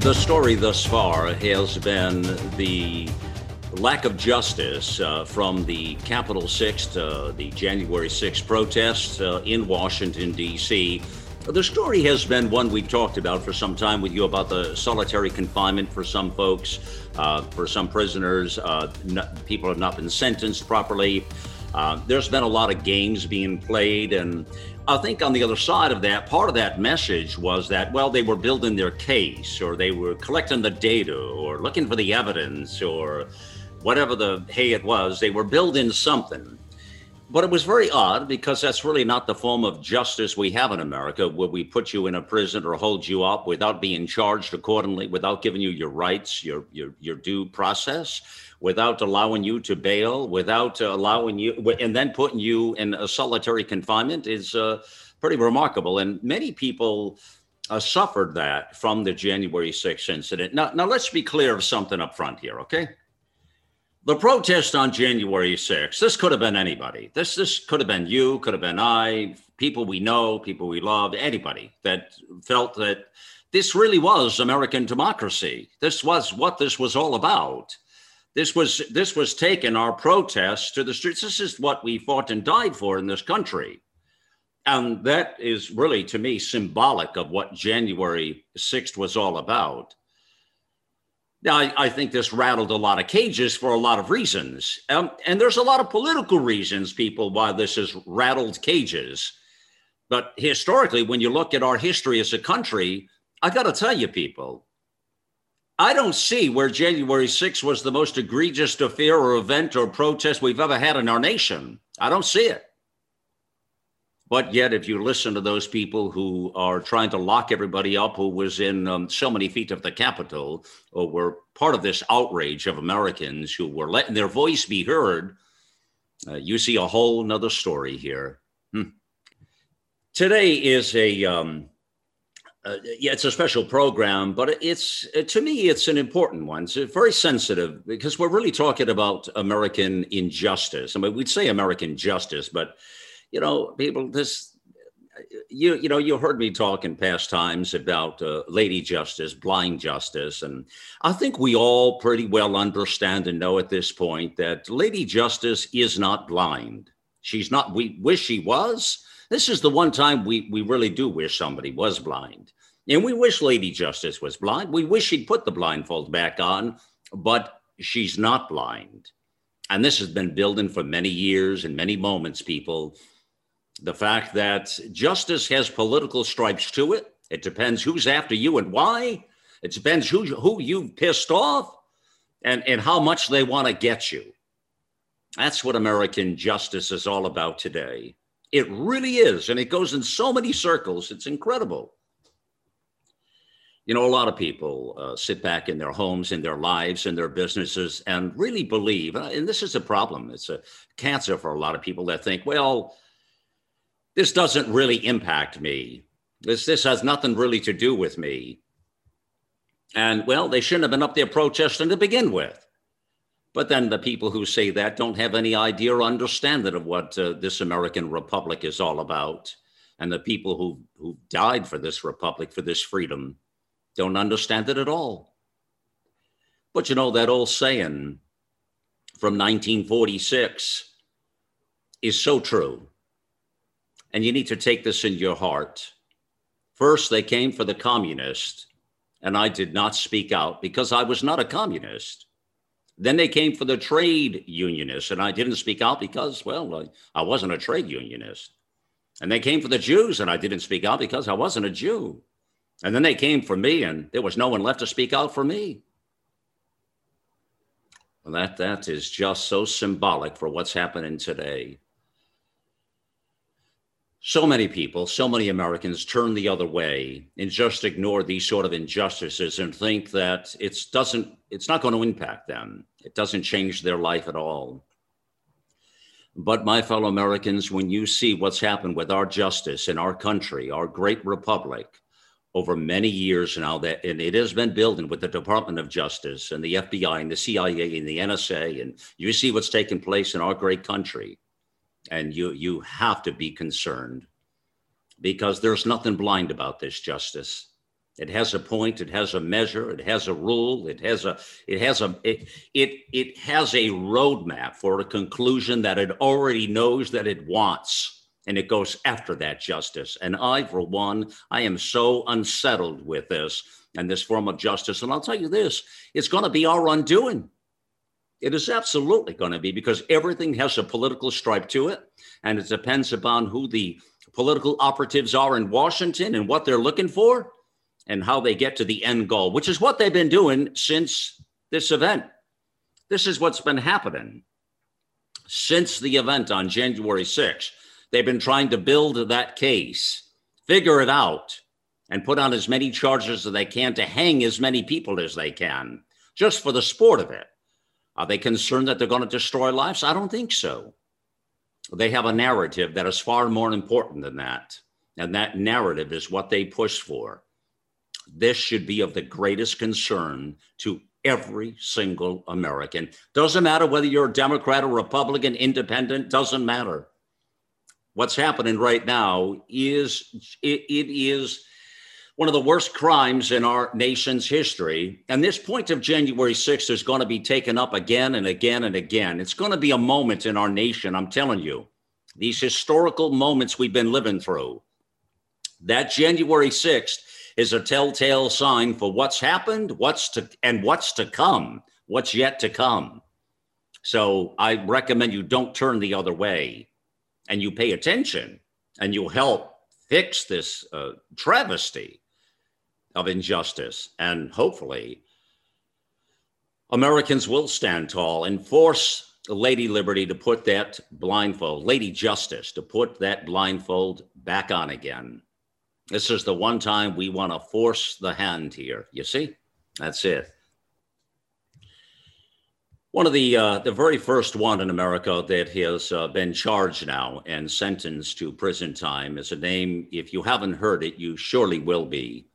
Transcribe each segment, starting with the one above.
The story thus far has been the lack of justice uh, from the Capitol 6th, uh, the January 6th protests uh, in Washington, D.C. The story has been one we've talked about for some time with you about the solitary confinement for some folks, uh, for some prisoners. Uh, not, people have not been sentenced properly. Uh, there's been a lot of games being played, and I think on the other side of that, part of that message was that, well, they were building their case, or they were collecting the data, or looking for the evidence, or whatever the hey it was, they were building something. But it was very odd because that's really not the form of justice we have in America, where we put you in a prison or hold you up without being charged accordingly, without giving you your rights, your your, your due process, without allowing you to bail, without allowing you, and then putting you in a solitary confinement is uh, pretty remarkable. And many people uh, suffered that from the January 6th incident. Now, now let's be clear of something up front here, okay? The protest on January 6th, this could have been anybody. This this could have been you, could have been I, people we know, people we loved, anybody that felt that this really was American democracy. This was what this was all about. This was this was taking our protests to the streets. This is what we fought and died for in this country. And that is really to me symbolic of what January 6th was all about. Now, I, I, think this rattled a lot of cages for a lot of reasons. Um, and there's a lot of political reasons, people, why this has rattled cages. But historically, when you look at our history as a country, I got to tell you, people, I don't see where January 6th was the most egregious affair or event or protest we've ever had in our nation. I don't see it. But yet, if you listen to those people who are trying to lock everybody up, who was in um, so many feet of the Capitol, or were part of this outrage of Americans who were letting their voice be heard, uh, you see a whole nother story here. Hmm. Today is a um, uh, yeah, it's a special program, but it's uh, to me it's an important one. It's very sensitive because we're really talking about American injustice. I mean, we'd say American justice, but you know, people, this, you you know, you heard me talk in past times about uh, Lady Justice, blind justice, and I think we all pretty well understand and know at this point that Lady Justice is not blind. She's not. We wish she was. This is the one time we we really do wish somebody was blind, and we wish Lady Justice was blind. We wish she'd put the blindfold back on, but she's not blind. And this has been building for many years and many moments, people the fact that justice has political stripes to it. It depends who's after you and why. It depends who, who you've pissed off and, and how much they want to get you. That's what American justice is all about today. It really is. And it goes in so many circles. It's incredible. You know, a lot of people uh, sit back in their homes, in their lives, in their businesses, and really believe, uh, and this is a problem. It's a cancer for a lot of people that think, well, this doesn't really impact me. This this has nothing really to do with me. And well, they shouldn't have been up there protesting to begin with. But then the people who say that don't have any idea or understanding of what uh, this American republic is all about. And the people who, who died for this republic, for this freedom, don't understand it at all. But you know, that old saying from 1946 is so true. And you need to take this in your heart. First, they came for the communist, and I did not speak out because I was not a communist. Then they came for the trade unionist, and I didn't speak out because, well, I, I wasn't a trade unionist. And they came for the Jews, and I didn't speak out because I wasn't a Jew. And then they came for me, and there was no one left to speak out for me. Well, that, that is just so symbolic for what's happening today. so many people, so many Americans turn the other way and just ignore these sort of injustices and think that it's doesn't it's not going to impact them. It doesn't change their life at all. But my fellow Americans, when you see what's happened with our justice in our country, our great republic, over many years now, that and it has been building with the Department of Justice and the FBI and the CIA and the NSA, and you see what's taking place in our great country, and you you have to be concerned because there's nothing blind about this justice. It has a point. It has a measure. It has a rule. It has a. It has a. It it, it has a roadmap for a conclusion that it already knows that it wants, and it goes after that justice. And I, for one, I am so unsettled with this and this form of justice. And I'll tell you this: it's going to be our undoing. It is absolutely going to be because everything has a political stripe to it, and it depends upon who the political operatives are in Washington and what they're looking for and how they get to the end goal, which is what they've been doing since this event. This is what's been happening since the event on January 6th. They've been trying to build that case, figure it out, and put on as many charges as they can to hang as many people as they can, just for the sport of it. Are they concerned that they're going to destroy lives? I don't think so. They have a narrative that is far more important than that. And that narrative is what they push for this should be of the greatest concern to every single American. Doesn't matter whether you're a Democrat or Republican, independent, doesn't matter. What's happening right now is it, it is one of the worst crimes in our nation's history. And this point of January 6th is going to be taken up again and again and again. It's going to be a moment in our nation, I'm telling you. These historical moments we've been living through. That January 6th is a telltale sign for what's happened, what's to and what's to come, what's yet to come. So I recommend you don't turn the other way and you pay attention and you help fix this uh, travesty of injustice. And hopefully, Americans will stand tall and force Lady Liberty to put that blindfold, Lady Justice to put that blindfold back on again. This is the one time we want to force the hand here. You see? That's it. One of the uh, the very first one in America that has uh, been charged now and sentenced to prison time is a name. If you haven't heard it, you surely will be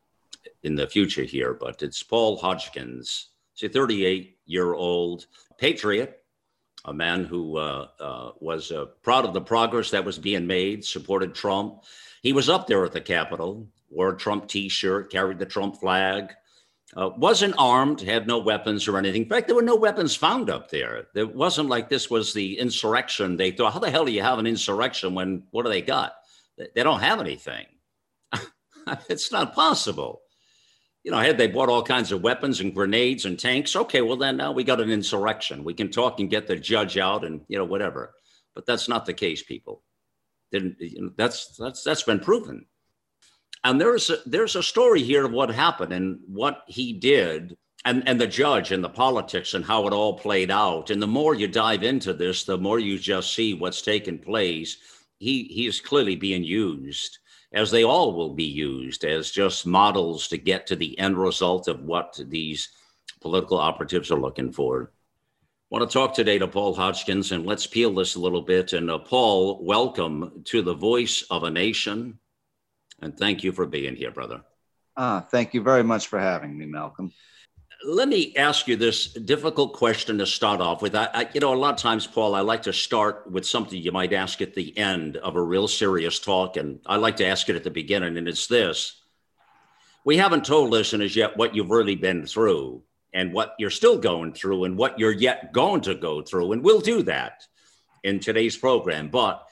in the future here. But it's Paul Hodgkins. He's a 38 year old patriot, a man who uh, uh was uh, proud of the progress that was being made, supported Trump, he was up there at the Capitol, wore a Trump t shirt, carried the Trump flag, uh, wasn't armed, had no weapons or anything. In fact, there were no weapons found up there. It wasn't like this was the insurrection. They thought, how the hell do you have an insurrection when what do they got? They don't have anything. it's not possible. You know, had they bought all kinds of weapons and grenades and tanks, okay, well, then now we got an insurrection. We can talk and get the judge out and, you know, whatever. But that's not the case, people. Then you know, that's that's that's been proven. And there's a, there's a story here of what happened and what he did, and and the judge and the politics and how it all played out. And the more you dive into this, the more you just see what's taken place. He he is clearly being used as they all will be used as just models to get to the end result of what these political operatives are looking for I want to talk today to Paul Hodgkins, and let's peel this a little bit. And uh, Paul, welcome to the Voice of a Nation, and thank you for being here, brother. Ah, thank you very much for having me, Malcolm. Let me ask you this difficult question to start off with. I, I, you know, a lot of times, Paul, I like to start with something you might ask at the end of a real serious talk, and I like to ask it at the beginning, and it's this: We haven't told listeners yet what you've really been through and what you're still going through and what you're yet going to go through. And we'll do that in today's program. But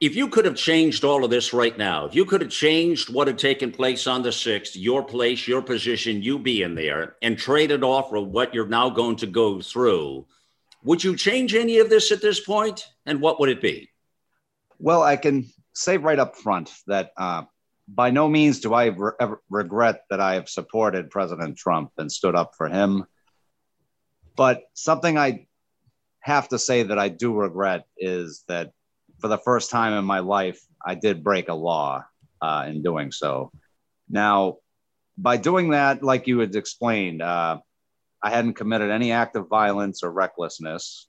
if you could have changed all of this right now, if you could have changed what had taken place on the 6th, your place, your position, you being there, and traded off for what you're now going to go through, would you change any of this at this point? And what would it be? Well, I can say right up front that uh, by no means do I re- regret that I have supported President Trump and stood up for him. But something I have to say that I do regret is that for the first time in my life, I did break a law uh, in doing so. Now, by doing that, like you had explained, uh, I hadn't committed any act of violence or recklessness.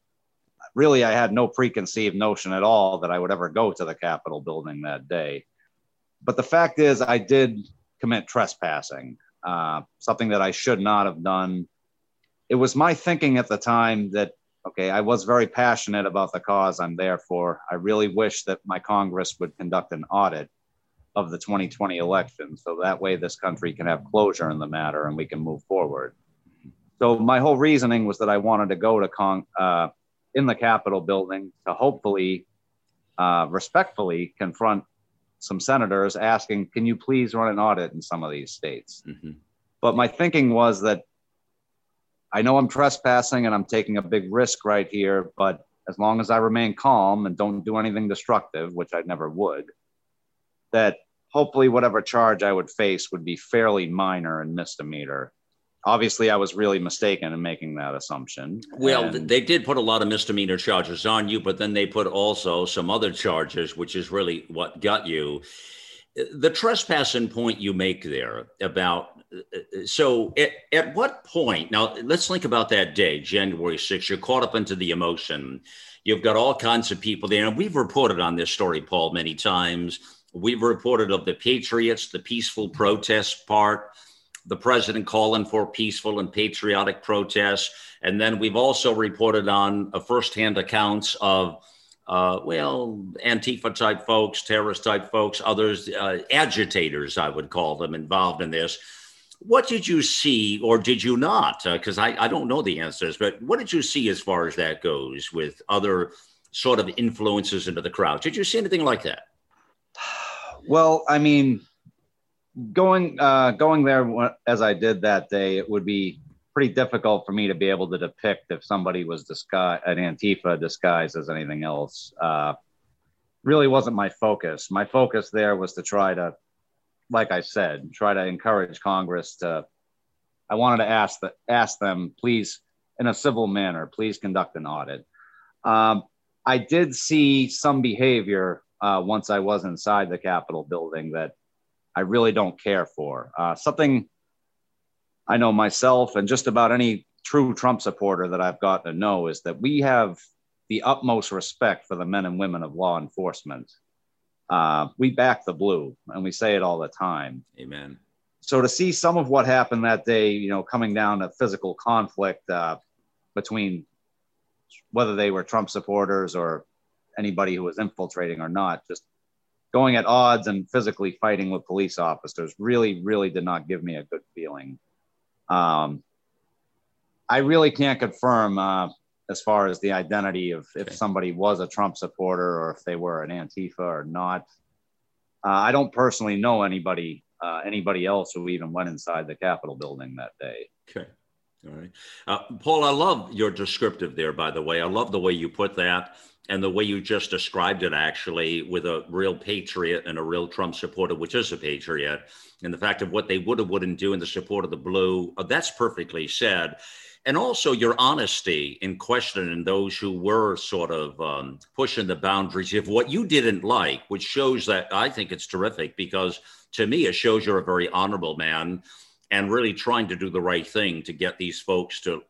Really, I had no preconceived notion at all that I would ever go to the Capitol building that day. But the fact is, I did commit trespassing, uh, something that I should not have done. It was my thinking at the time that, okay, I was very passionate about the cause I'm there for. I really wish that my Congress would conduct an audit of the 2020 election so that way this country can have closure in the matter and we can move forward. So my whole reasoning was that I wanted to go to Con uh, in the Capitol building to hopefully uh, respectfully confront some senators asking, can you please run an audit in some of these states? Mm-hmm. But my thinking was that I know I'm trespassing and I'm taking a big risk right here, but as long as I remain calm and don't do anything destructive, which I never would, that hopefully whatever charge I would face would be fairly minor and misdemeanor obviously I was really mistaken in making that assumption. Well, and they did put a lot of misdemeanor charges on you, but then they put also some other charges, which is really what got you. The trespassing point you make there about so at, at what point now let's think about that day january 6th you're caught up into the emotion you've got all kinds of people there and we've reported on this story paul many times we've reported of the patriots the peaceful protest part the president calling for peaceful and patriotic protests. And then we've also reported on uh, firsthand accounts of, uh, well, Antifa type folks, terrorist type folks, others, uh, agitators, I would call them, involved in this. What did you see, or did you not? Because uh, I, I don't know the answers, but what did you see as far as that goes with other sort of influences into the crowd? Did you see anything like that? Well, I mean, going uh, going there as I did that day, it would be pretty difficult for me to be able to depict if somebody was disguised an Antifa disguised as anything else. Uh, really wasn't my focus. My focus there was to try to, like I said, try to encourage Congress to. I wanted to ask the, ask them, please, in a civil manner, please conduct an audit. Um, I did see some behavior uh, once I was inside the Capitol building that I really don't care for. Uh, something I know myself and just about any true Trump supporter that I've gotten to know is that we have the utmost respect for the men and women of law enforcement. Uh, we back the blue, and we say it all the time. Amen. So to see some of what happened that day, you know, coming down to physical conflict uh, between whether they were Trump supporters or anybody who was infiltrating or not, just going at odds and physically fighting with police officers really, really did not give me a good feeling. Um, I really can't confirm uh, as far as the identity of if somebody was a Trump supporter or if they were an Antifa or not. Uh, I don't personally know anybody uh, anybody else who even went inside the Capitol building that day. Okay. All right. Uh, Paul, I love your descriptive there, by the way. I love the way you put that and the way you just described it actually with a real patriot and a real trump supporter which is a patriot and the fact of what they would or wouldn't do in the support of the blue uh, that's perfectly said. And also your honesty in questioning those who were sort of um, pushing the boundaries. Of what you didn't like which shows that i think it's terrific because to me it shows you're a very honorable man and really trying to do the right thing to get these folks to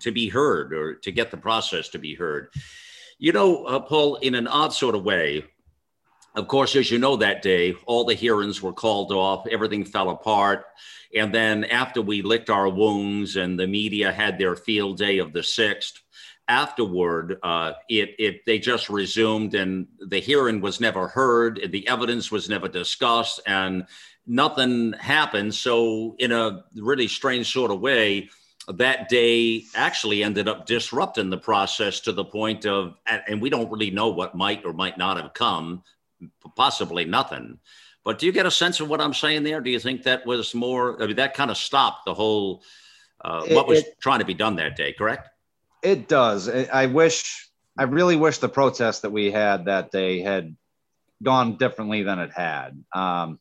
to be heard or to get the process to be heard you know, uh, Paul, in an odd sort of way, of course, as you know, that day, all the hearings were called off, everything fell apart. And then after we licked our wounds and the media had their field day of the 6th, afterward, uh, it, it they just resumed and the hearing was never heard, the evidence was never discussed, and nothing happened. So, in a really strange sort of way, that day actually ended up disrupting the process to the point of, and we don't really know what might or might not have come, possibly nothing. But do you get a sense of what I'm saying there? Do you think that was more, I mean, that kind of stopped the whole, uh, it, what was it, trying to be done that day, correct? It does. I wish, I really wish the protest that we had that day had gone differently than it had. Um,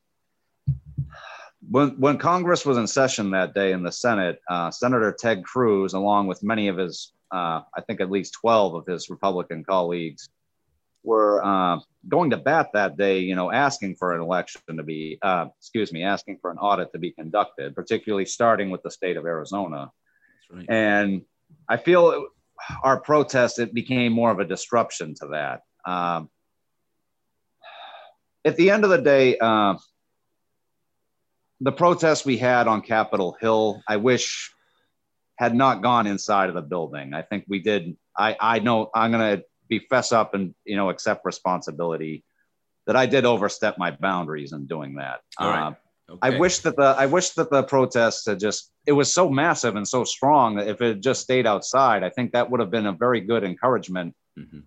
when, when Congress was in session that day in the Senate, uh, Senator Ted Cruz, along with many of his, uh, I think at least 12 of his Republican colleagues, were uh, going to bat that day, you know, asking for an election to be, uh, excuse me, asking for an audit to be conducted, particularly starting with the state of Arizona. Right. And I feel our protest it became more of a disruption to that. Um, at the end of the day, uh, the protest we had on Capitol Hill, I wish had not gone inside of the building. I think we did. I, I know I'm going to be fess up and, you know, accept responsibility that I did overstep my boundaries in doing that. All right. Uh, okay. I wish that the, I wish that the protests had just, it was so massive and so strong that if it just stayed outside, I think that would have been a very good encouragement mm-hmm.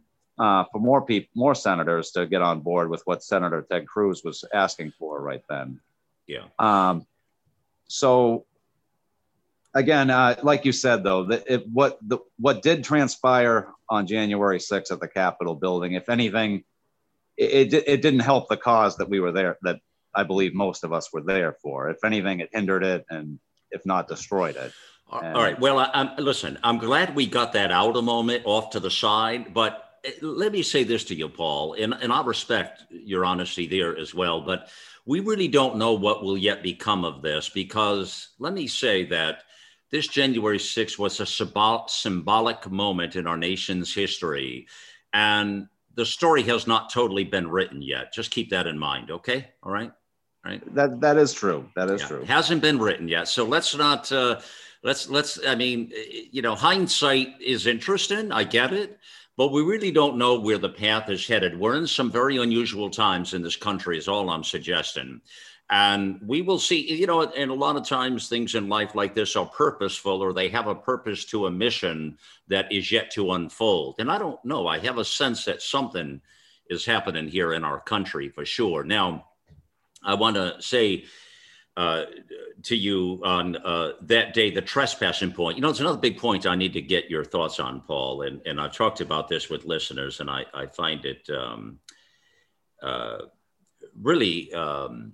uh, for more people, more senators to get on board with what Senator Ted Cruz was asking for right then. Yeah. Um, so again, uh, like you said, though, that it, what the what did transpire on January 6th at the Capitol building, if anything, it, it, it didn't help the cause that we were there. That I believe most of us were there for. If anything, it hindered it, and if not, destroyed it. And, All right. Well, I, I'm, listen. I'm glad we got that out a moment off to the side, but let me say this to you, Paul, and, and I respect your honesty there as well. But we really don't know what will yet become of this because let me say that this January 6th was a symbolic moment in our nation's history. And the story has not totally been written yet. Just keep that in mind, okay? All right? All right. That that is true. That is yeah. true. It hasn't been written yet. So let's not uh let's let's I mean, you know, hindsight is interesting. I get it but we really don't know where the path is headed. We're in some very unusual times in this country, is all I'm suggesting. And we will see, you know, and a lot of times things in life like this are purposeful or they have a purpose to a mission that is yet to unfold. And I don't know. I have a sense that something is happening here in our country for sure. Now, I want to say, uh, to you on uh, that day, the trespassing point. You know, it's another big point I need to get your thoughts on, Paul. And, and I've talked about this with listeners, and I, I find it um, uh, really um,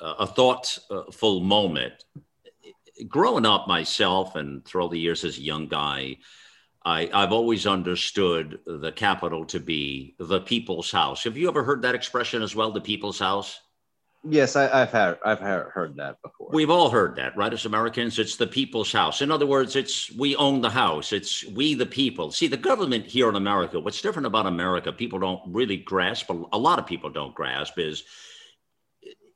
a thoughtful moment. Growing up myself and through all the years as a young guy, I, have always understood the Capitol to be the people's house. Have you ever heard that expression as well, the people's house? Yes, I, have heard I've heard that before. We've all heard that, right? As Americans, it's the people's house. In other words, it's we own the house. It's we the people. See, the government here in America. What's different about America? People don't really grasp. A lot of people don't grasp is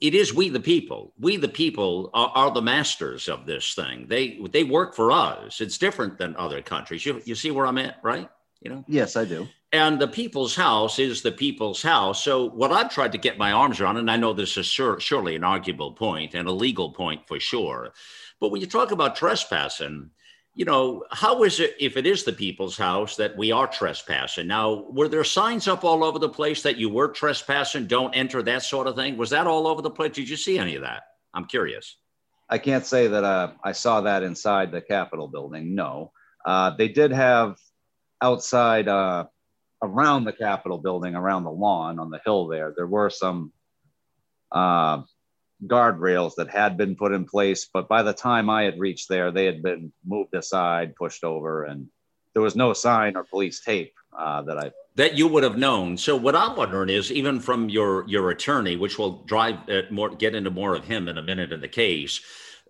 it is we the people. We the people are, are, the masters of this thing. They they work for us. It's different than other countries. You you see where I'm at, right? You know. Yes, I do. And the people's house is the people's house. So, what I've tried to get my arms around, and I know this is sur- surely an arguable point and a legal point for sure, but when you talk about trespassing, you know, how is it if it is the people's house that we are trespassing? Now, were there signs up all over the place that you were trespassing, don't enter, that sort of thing? Was that all over the place? Did you see any of that? I'm curious. I can't say that uh, I saw that inside the Capitol building. No. Uh, they did have outside uh, around the Capitol building, around the lawn on the hill there, there were some uh, guardrails that had been put in place. But by the time I had reached there, they had been moved aside, pushed over, and there was no sign or police tape uh, that I that you would have known. So what I'm wondering is, even from your your attorney, which will drive more, get into more of him in a minute in the case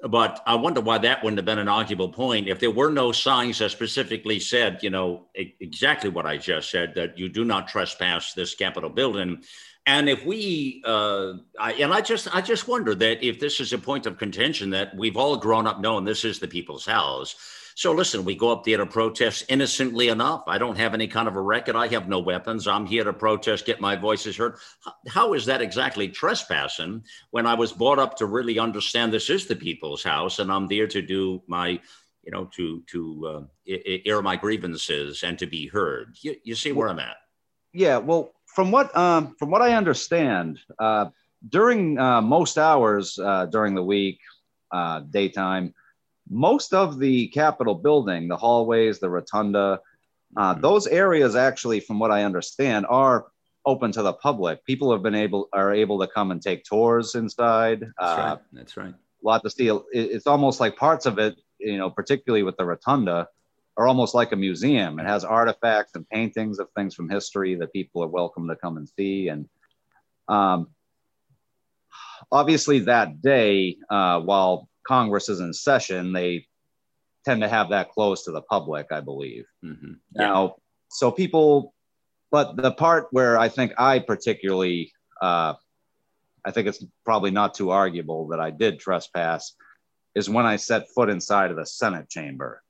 but I wonder why that wouldn't have been an arguable point if there were no signs that specifically said, you know, exactly what I just said that you do not trespass this Capitol building. And if we, uh, I, and I just, I just wonder that if this is a point of contention that we've all grown up knowing this is the people's house, so listen, we go up there to protest innocently enough. I don't have any kind of a record. I have no weapons. I'm here to protest, get my voices heard. How is that exactly trespassing when I was brought up to really understand this is the people's house and I'm there to do my, you know, to to uh, air my grievances and to be heard. You, you see where I'm at? Yeah. Well, from what um, from what I understand, uh, during uh, most hours uh, during the week, uh, daytime most of the Capitol building, the hallways, the rotunda, uh, mm-hmm. those areas actually, from what I understand, are open to the public. People have been able are able to come and take tours inside. That's uh, right. That's right. A lot to see. It's almost like parts of it, you know, particularly with the rotunda, are almost like a museum. It has artifacts and paintings of things from history that people are welcome to come and see. And um, obviously, that day, uh, while Congress is in session, they tend to have that closed to the public, I believe. Mm-hmm. Now, so people, but the part where I think I particularly, uh, I think it's probably not too arguable that I did trespass is when I set foot inside of the Senate chamber.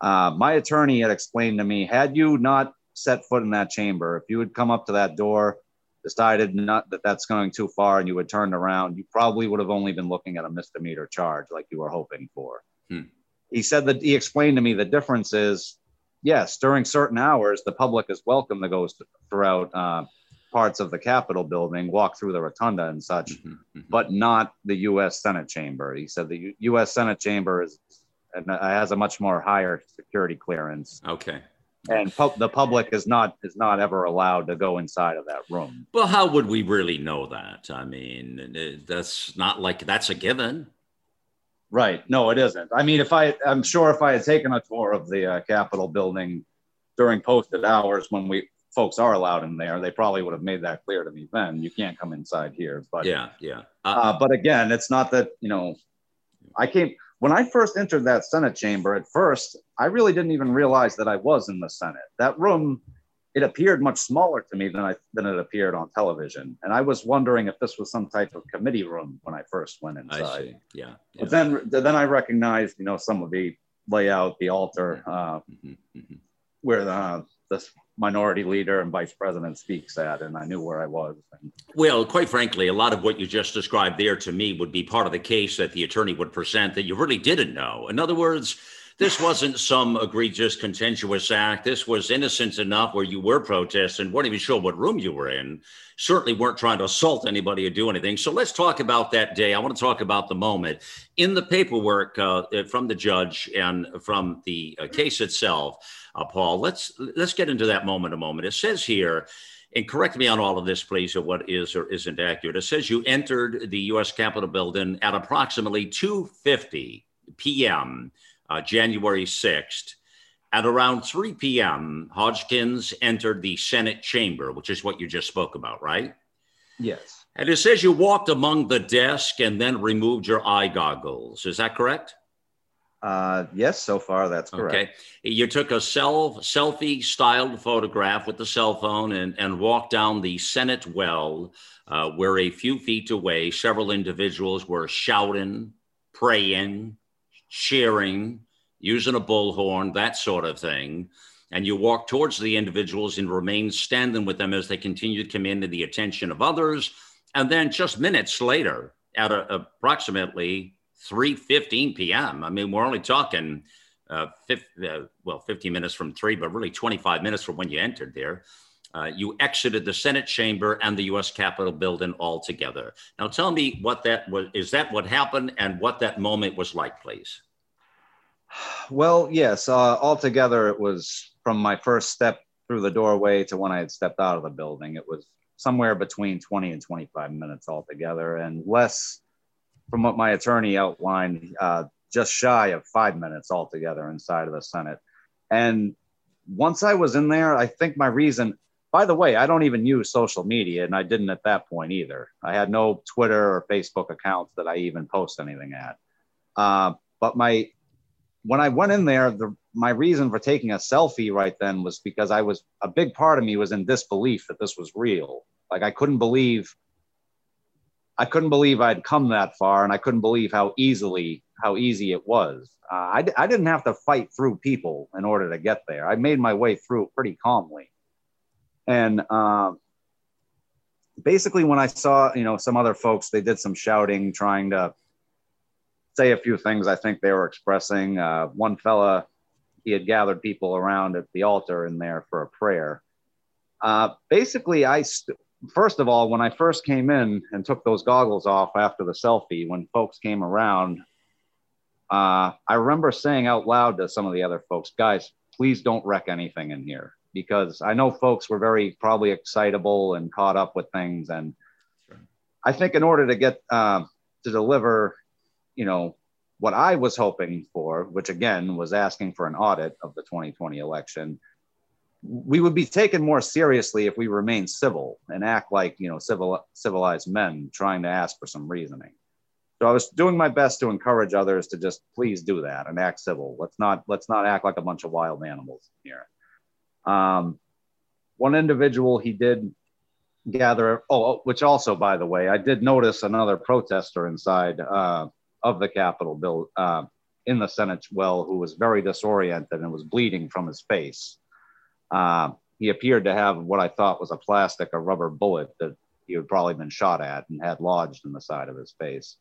Uh, my attorney had explained to me, had you not set foot in that chamber, if you had come up to that door, decided not that that's going too far, and you had turned around, you probably would have only been looking at a misdemeanor charge like you were hoping for. Hmm. He said that he explained to me the difference is, yes, during certain hours, the public is welcome to go throughout uh, parts of the Capitol building, walk through the rotunda and such, Mhm, mhm. but not the U.S. Senate chamber. He said the U- U.S. Senate chamber is and uh, has a much more higher security clearance, Okay. And the public is not is not ever allowed to go inside of that room. Well, how would we really know that? I mean, that's not like that's a given. Right? No, it isn't. I mean, if I I'm sure if I had taken a tour of the uh, Capitol building during posted hours when we folks are allowed in there, they probably would have made that clear to me then. You can't come inside here, but Yeah, yeah. Uh, Uh, but again, it's not that, you know, I came when I first entered that Senate chamber at first, I really didn't even realize that I was in the Senate. That room, it appeared much smaller to me than I than it appeared on television. And I was wondering if this was some type of committee room when I first went I inside. see. Yeah. yeah. But then then I recognized, you know, some of the layout, the altar, uh, Mhm, mhm. where the, the minority leader and vice president speaks at, and I knew where I was. Well, quite frankly, a lot of what you just described there to me would be part of the case that the attorney would present that you really didn't know. In other words, this wasn't some egregious, contentious act. This was innocent enough where you were protesting, weren't even sure what room you were in, certainly weren't trying to assault anybody or do anything. So let's talk about that day. I want to talk about the moment. In the paperwork uh, from the judge and from the uh, case itself, uh, Paul, let's let's get into that moment a moment. It says here, and correct me on all of this, please, or what is or isn't accurate. It says you entered the U.S. Capitol building at approximately 2:50 p.m. Uh, January 6th. At around 3 p.m., Hodgkins entered the Senate chamber, which is what you just spoke about, right? yes, And it says you walked among the desk and then removed your eye goggles. Is that correct? uh, yes, so far that's correct. Okay. You took a self selfie styled photograph with the cell phone and, and walked down the Senate well, uh, where a few feet away, several individuals were shouting, praying, cheering, using a bullhorn, that sort of thing. And you walk towards the individuals and remain standing with them as they continue to come the attention of others. And then just minutes later, at a, approximately 3.15 p.m., I mean, we're only talking uh, fif- uh, well, 15 minutes from three, but really 25 minutes from when you entered there. Uh, you exited the Senate chamber and the U.S. Capitol building altogether. Now, tell me what that was. Is that what happened, and what that moment was like, please? Well, yes. Uh, altogether, it was from my first step through the doorway to when I had stepped out of the building. It was somewhere between 20 and 25 minutes altogether, and less from what my attorney outlined, uh, just shy of five minutes altogether inside of the Senate. And once I was in there, I think my reason, by the way, I don't even use social media, and I didn't at that point either. I had no Twitter or Facebook accounts that I even post anything at. Uh, but my when I went in there, the, my reason for taking a selfie right then was because I was a big part of me was in disbelief that this was real. Like I couldn't believe, I couldn't believe I'd come that far, and I couldn't believe how easily, how easy it was. Uh, I, I didn't have to fight through people in order to get there. I made my way through pretty calmly, and um, basically when I saw, you know, some other folks, they did some shouting, trying to say a few things I think they were expressing. Uh, one fella, he had gathered people around at the altar in there for a prayer. Uh, basically, I st- first of all, when I first came in and took those goggles off after the selfie, when folks came around, uh, I remember saying out loud to some of the other folks, guys, please don't wreck anything in here because I know folks were very probably excitable and caught up with things. And Sure. I think in order to get uh, to deliver, you know, what I was hoping for, which again was asking for an audit of the 2020 election, we would be taken more seriously if we remain civil and act like you know civil civilized men trying to ask for some reasoning. So I was doing my best to encourage others to just please do that and act civil. Let's not let's not act like a bunch of wild animals here. Um, one individual he did gather. Oh, which also, by the way, I did notice another protester inside uh, of the Capitol bill uh, in the Senate well who was very disoriented and was bleeding from his face. Uh, he appeared to have what I thought was a plastic or rubber bullet that he had probably been shot at and had lodged in the side of his face.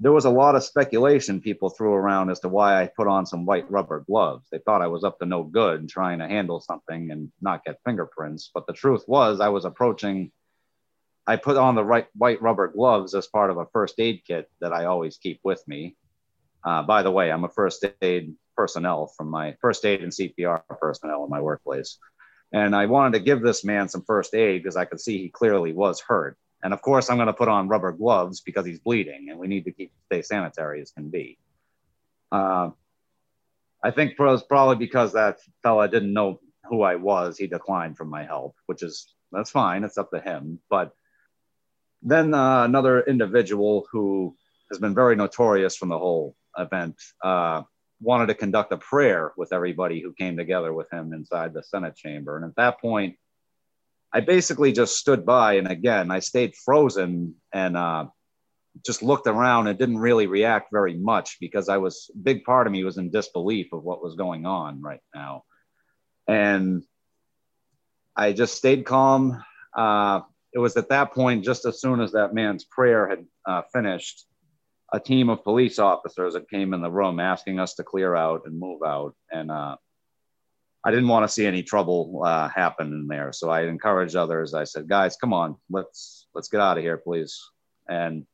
There was a lot of speculation people threw around as to why I put on some white rubber gloves. They thought I was up to no good trying to handle something and not get fingerprints. But the truth was, I was approaching I put on the right white rubber gloves as part of a first aid kit that I always keep with me. Uh, by the way, I'm a first aid personnel from my first aid and CPR personnel in my workplace. And I wanted to give this man some first aid because I could see he clearly was hurt. And of course, I'm going to put on rubber gloves because he's bleeding and we need to keep stay sanitary as can be. Uh, I think probably because that fella didn't know who I was. He declined from my help, which is that's fine. It's up to him. But then uh, another individual who has been very notorious from the whole event uh, wanted to conduct a prayer with everybody who came together with him inside the Senate chamber. And at that point, I basically just stood by. And again, I stayed frozen and uh, just looked around and didn't really react very much because I was, big part of me was in disbelief of what was going on right now. And I just stayed calm. Uh, it was at that point, just as soon as that man's prayer had uh, finished, a team of police officers that came in the room asking us to clear out and move out. And uh, I didn't want to see any trouble uh, happen in there, so I encouraged others. I said, "Guys, come on, let's let's get out of here, please." And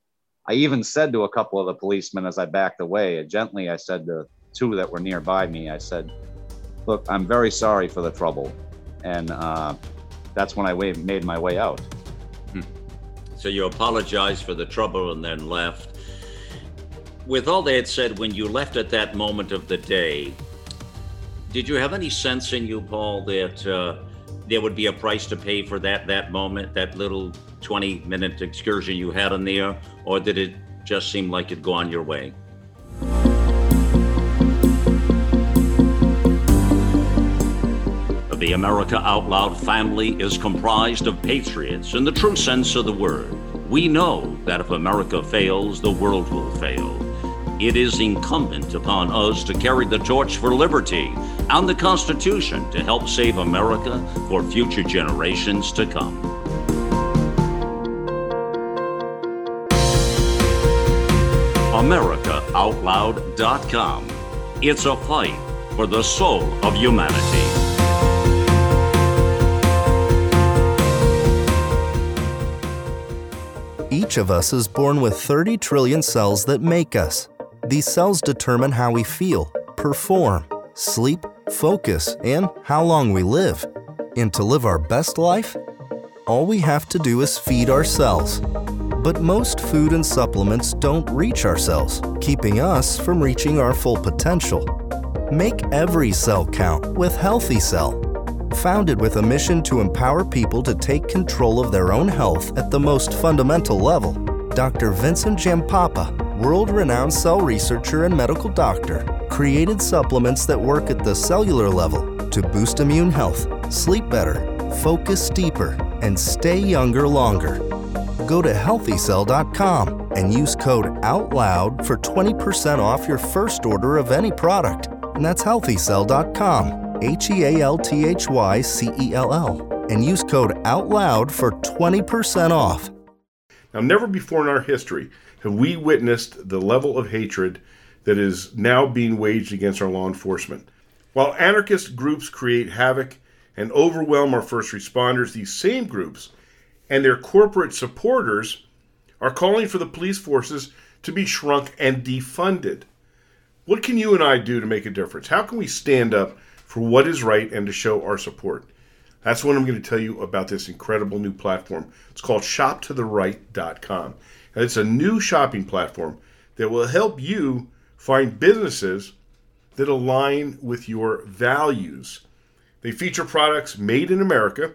I even said to a couple of the policemen as I backed away, gently, I said to two that were nearby me, I said, "Look, I'm very sorry for the trouble," and uh, that's when I made my way out. So you apologized for the trouble and then left. With all they had said, when you left at that moment of the day, did you have any sense in you, Paul, that uh, there would be a price to pay for that that moment, that little 20 minute excursion you had in there, or did it just seem like it'd go on your way? The America Out Loud family is comprised of patriots in the true sense of the word. We know that if America fails, the world will fail. It is incumbent upon us to carry the torch for liberty and the Constitution to help save America for future generations to come. AmericaOutloud.com. It's a fight for the soul of humanity. Each of us is born with 30 trillion cells that make us. These cells determine how we feel, perform, sleep, focus, and how long we live. And to live our best life, all we have to do is feed our cells. But most food and supplements don't reach our cells, keeping us from reaching our full potential. Make every cell count with Healthy Cell founded with a mission to empower people to take control of their own health at the most fundamental level. Dr. Vincent Giampapa, world renowned cell researcher and medical doctor, created supplements that work at the cellular level to boost immune health, sleep better, focus deeper, and stay younger longer. Go to healthycell.com and use code OUTLOUD for 20% off your first order of any product. And that's healthycell.com. H E A L T H Y C E L L, and use code OUTLOUD for 20% off. Now, never before in our history have we witnessed the level of hatred that is now being waged against our law enforcement. While anarchist groups create havoc and overwhelm our first responders, these same groups and their corporate supporters are calling for the police forces to be shrunk and defunded. What can you and I do to make a difference? How can we stand up for what is right and to show our support. That's what I'm going to tell you about this incredible new platform. It's called shoptotheright.com. And it's a new shopping platform that will help you Find businesses that align with your values. They feature products made in America.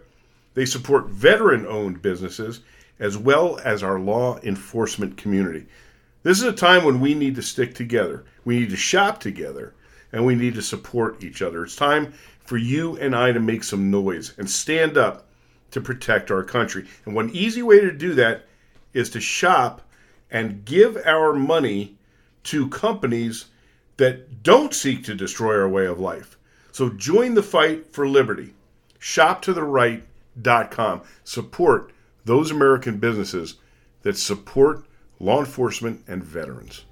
They support veteran owned businesses as well as our law enforcement community. This is a time when we need to stick together. We need to shop together and we need to support each other. It's time for you and I to make some noise and stand up to protect our country. And one easy way to do that is to shop and give our money to companies that don't seek to destroy our way of life. So join the fight for liberty. ShopToTheRight.com. Support those American businesses that support law enforcement and veterans.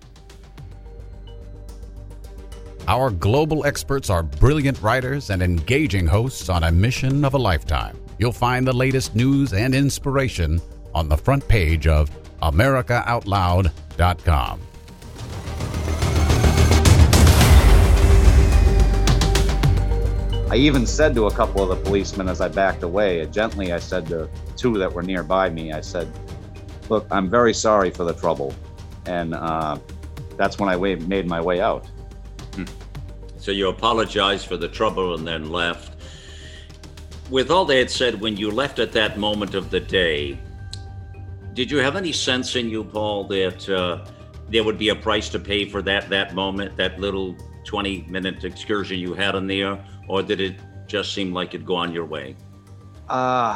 Our global experts are brilliant writers and engaging hosts on a mission of a lifetime. You'll find the latest news and inspiration on the front page of AmericaOutloud.com. I even said to a couple of the policemen as I backed away, gently, I said to two that were nearby me, I said, Look, I'm very sorry for the trouble. And uh, that's when I made my way out. So you apologized for the trouble and then left. With all they had said, when you left at that moment of the day, did you have any sense in you, Paul, that uh, there would be a price to pay for that that moment, that little 20 minute excursion you had in there, or did it just seem like it'd go on your way? Uh,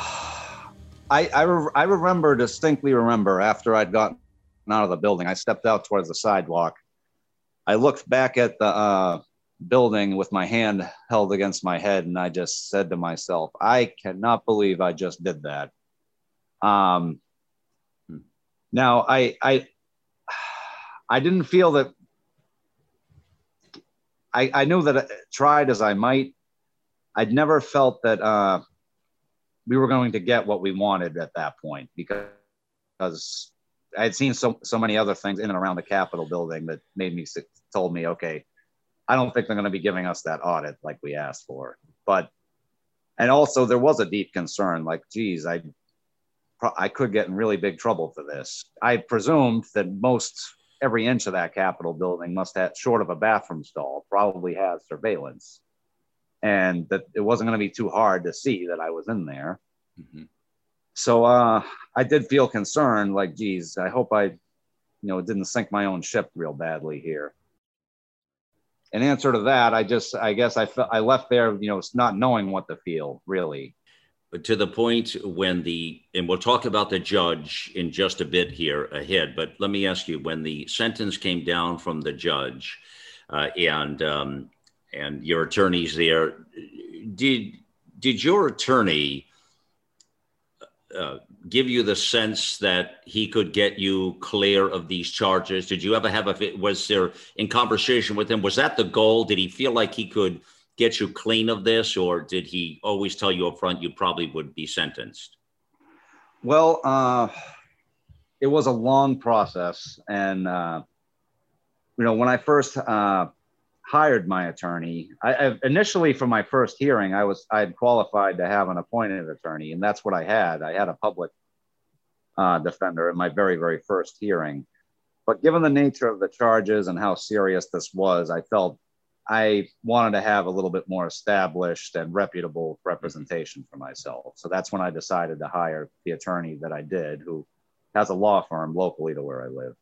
I I, re- I remember distinctly remember after I'd gotten out of the building, I stepped out towards the sidewalk. I looked back at the uh, building with my hand held against my head, and I just said to myself, "I cannot believe I just did that." Um, now I I I didn't feel that. I I knew that I tried as I might. I'd never felt that uh, we were going to get what we wanted at that point because because I had seen so so many other things in and around the Capitol building that made me told me, okay, I don't think they're going to be giving us that audit like we asked for. But and also there was a deep concern, like, geez, I I could get in really big trouble for this. I presumed that most every inch of that Capitol building must have, short of a bathroom stall, probably has surveillance, and that it wasn't going to be too hard to see that I was in there. Mm-hmm. So uh, I did feel concerned, like, geez, I hope I, you know, didn't sink my own ship real badly here in answer to that, I just, I guess I felt I left there, you know, not knowing what to feel really. But to the point when the, and we'll talk about the judge in just a bit here ahead, but let me ask you when the sentence came down from the judge uh, and, um, and your attorneys there, did, did your attorney uh, give you the sense that he could get you clear of these charges? Did you ever have a was there in conversation with him? Was that the goal? Did he feel like he could get you clean of this, or did he always tell you up front you probably would be sentenced? Well, uh, it was a long process, and uh, you know when I first uh, hired my attorney. I, I, initially, for my first hearing, I was I had qualified to have an appointed attorney, and that's what I had. I had a public uh, defender in my very very first hearing. But given the nature of the charges and how serious this was, I felt I wanted to have a little bit more established and reputable representation for myself. So that's when I decided to hire the attorney that I did, who has a law firm locally to where I live.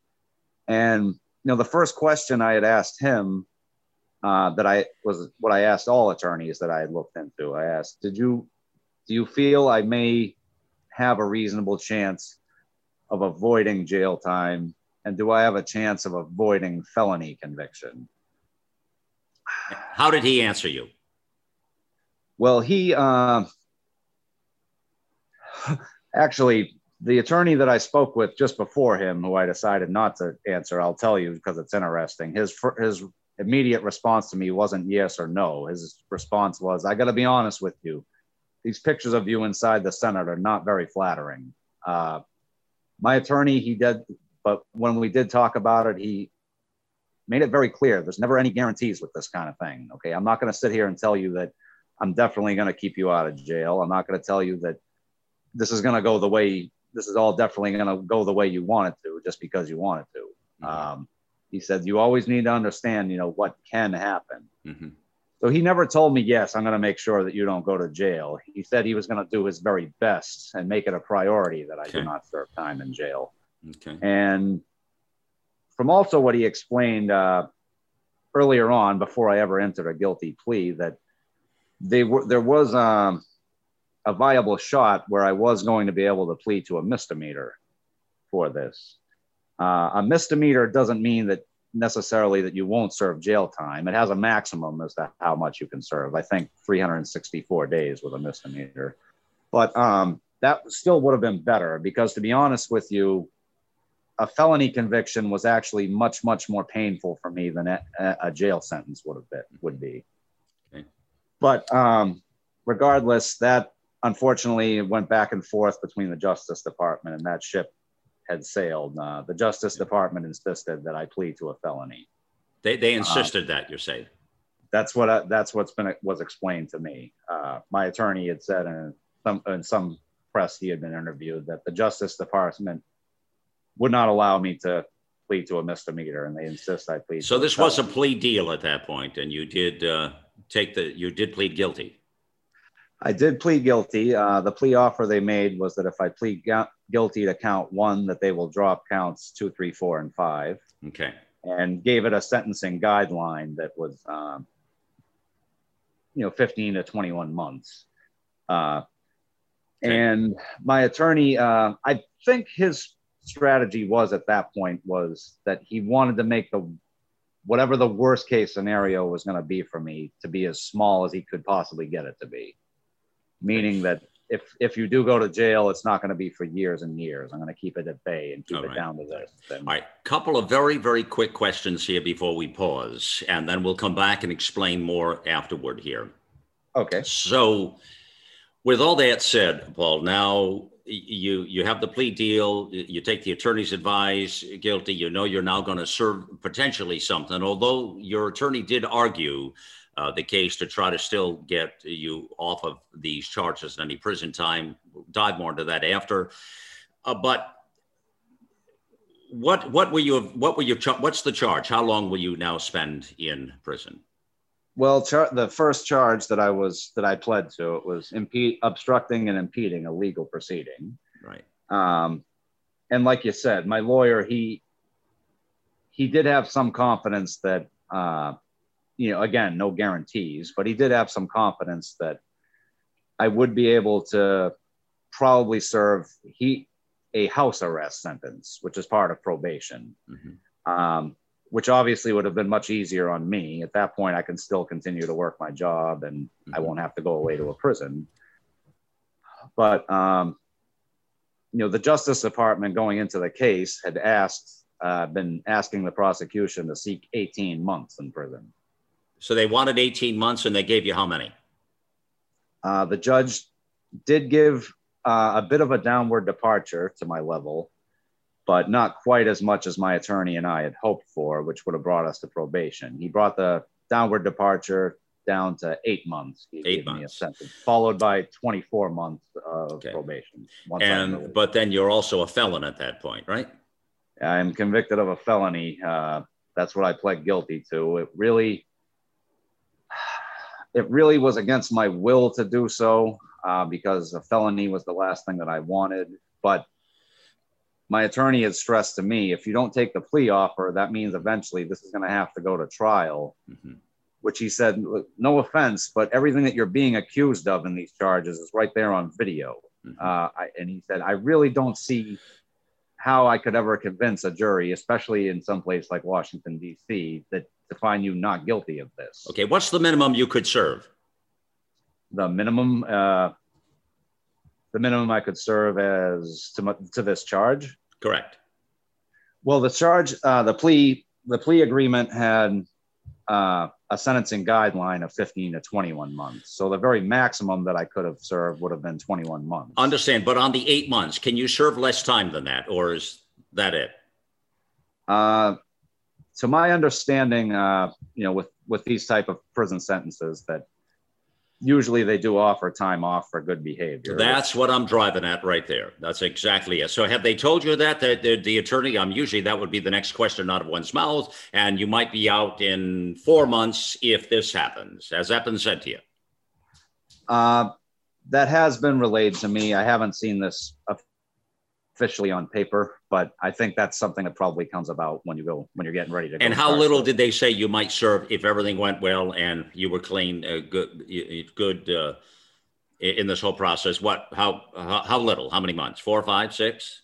And you know, the first question I had asked him uh, that I was what I asked all attorneys that I had looked into. I asked, "Did you do you feel I may have a reasonable chance of avoiding jail time, and do I have a chance of avoiding felony conviction?" How did he answer you? Well, he uh, actually the attorney that I spoke with just before him, who I decided not to answer, I'll tell you because it's interesting. His his immediate response to me wasn't yes or no. His response was, I got to be honest with you. These pictures of you inside the Senate are not very flattering. Uh, my attorney, he did, but when we did talk about it, he made it very clear there's never any guarantees with this kind of thing. Okay. I'm not going to sit here and tell you that I'm definitely going to keep you out of jail. I'm not going to tell you that this is going to go the way, this is all definitely going to go the way you want it to just because you want it to. Mm-hmm. Um, he said, you always need to understand, you know, what can happen. Mhm. So he never told me, yes, I'm going to make sure that you don't go to jail. He said he was going to do his very best and make it a priority that I Okay. do not serve time in jail. Okay. And from also what he explained uh, earlier on, before I ever entered a guilty plea, that they were there was um, a viable shot where I was going to be able to plead to a misdemeanor for this. Uh, a misdemeanor doesn't mean that necessarily that you won't serve jail time. It has a maximum as to how much you can serve. I think 364 days with a misdemeanor, but um, that still would have been better because, to be honest with you, a felony conviction was actually much much more painful for me than a, a jail sentence would have been would be Okay. but um, regardless that unfortunately went back and forth between the justice department and that ship had sailed uh, the justice department insisted that i plead to a felony They, they insisted that, you say. that's what I, that's what's been was explained to me uh, my attorney had said in some in some press he had been interviewed that the justice department would not allow me to plead to a misdemeanor and they insist i plead So this was a plea deal at that point, and you did uh, take the, you did plead guilty. I did plead guilty uh, the plea offer they made was that if i plead gu- guilty to count one that they will drop counts two three four and five Okay. and gave it a sentencing guideline that was, um, you know, 15 to 21 months. Uh, Okay. and my attorney, uh, I think his strategy was at that point was that he wanted to make the whatever the worst case scenario was going to be for me to be as small as he could possibly get it to be, meaning that if if you do go to jail, it's not going to be for years and years. I'm going to keep it at bay and keep All it right. down to this. And- All right. Couple of very, very quick questions here before we pause, and then we'll come back and explain more afterward here. Okay. So, with all that said, Paul, now you you have the plea deal. You take the attorney's advice, guilty. You know you're now going to serve potentially something. Although your attorney did argue uh, the case to try to still get you off of these charges and any prison time. We'll dive more into that after. Uh, but what what were you what were you char- what's the charge? How long will you now spend in prison? Well, char- the first charge that I was that I pled to it was impede, obstructing and impeding a legal proceeding. Right. Um, and like you said, my lawyer he he did have some confidence that uh, you know again no guarantees, but he did have some confidence that I would be able to probably serve he a house arrest sentence, which is part of probation Mhm. um, which obviously would have been much easier on me. At that point, I can still continue to work my job and I Mhm. won't have to go away to a prison. But, um, you know, the Justice Department going into the case had asked, uh, been asking the prosecution to seek 18 months in prison. So they wanted 18 months and they gave you how many? Uh, the judge did give uh, a bit of a downward departure to my level, but not quite as much as my attorney and I had hoped for, which would have brought us to probation. He brought the downward departure down to eight months. He Eight gave me a months. sentence, followed by 24 months of Okay. probation. And but then you're also a felon at that point, right? I'm convicted of a felony. Uh, that's what I pled guilty to. It really, it really was against my will to do so uh, because a felony was the last thing that I wanted. But my attorney had stressed to me, if you don't take the plea offer, that means eventually this is going to have to go to trial. Mhm. Which he said, no offense, but everything that you're being accused of in these charges is right there on video. Mhm. Uh, I, and he said, I really don't see how I could ever convince a jury, especially in some place like Washington, D.C., that to find you not guilty of this. Okay, what's the minimum you could serve? The minimum, uh, the minimum I could serve as to, to this charge. Correct. Well, the charge, uh, the plea, the plea agreement had uh, a sentencing guideline of 15 to 21 months. So the very maximum that I could have served would have been 21 months. Understand, but on the eight months, can you serve less time than that, or is that it? Uh, to my understanding, uh, you know, with with these type of prison sentences, that usually they do offer time off for good behavior. That's what I'm driving at right there. That's exactly it. So have they told you that the, the, the attorney? Um, usually that would be the next question out of one's mouth, and you might be out in four months if this happens. Has that been said to you? Uh, that has been relayed to me. I haven't seen this officially on paper, but I think that's something that probably comes about when you go when you're getting ready to. And how little did they say you might serve if everything went well and you were clean, uh, good, good uh, in this whole process? What? How, how? How little? How many months? Four, five, six?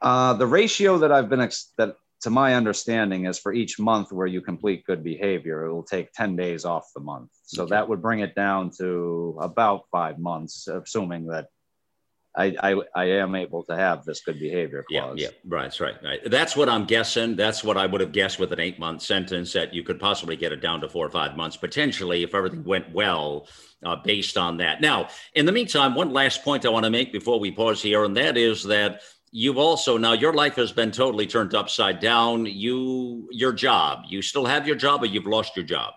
Uh, the ratio that I've been ex- that to my understanding is for each month where you complete good behavior, it will take 10 days off the month. So okay. that would bring it down to about five months, assuming that I, I, I am able to have this good behavior clause. Yeah, yeah, right, that's right, right. That's what I'm guessing. That's what I would have guessed with an eight month sentence that you could possibly get it down to four or five months potentially if everything went well uh, based on that. Now, in the meantime, one last point I want to make before we pause here, and that is that you've also now your life has been totally turned upside down. You your job, you still have your job, or you've lost your job.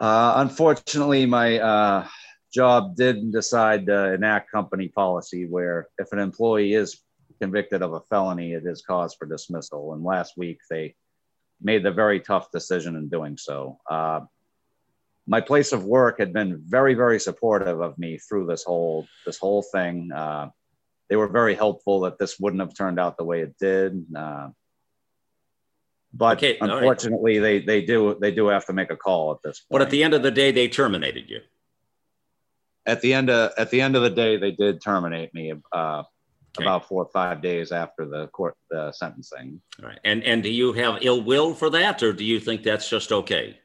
Uh, unfortunately, my uh, job didn't decide to enact company policy where if an employee is convicted of a felony, it is cause for dismissal. And last week they made the very tough decision in doing so. Uh, my place of work had been very, very supportive of me through this whole this whole thing. Uh, they were very helpful that this wouldn't have turned out the way it did. Uh, but okay, unfortunately, right. they they do they do have to make a call at this point. But at the end of the day, they terminated you at the end of at the end of the day, they did terminate me. Uh, okay. About four or five days after the court the sentencing. All right, and and do you have ill will for that, or do you think that's just okay?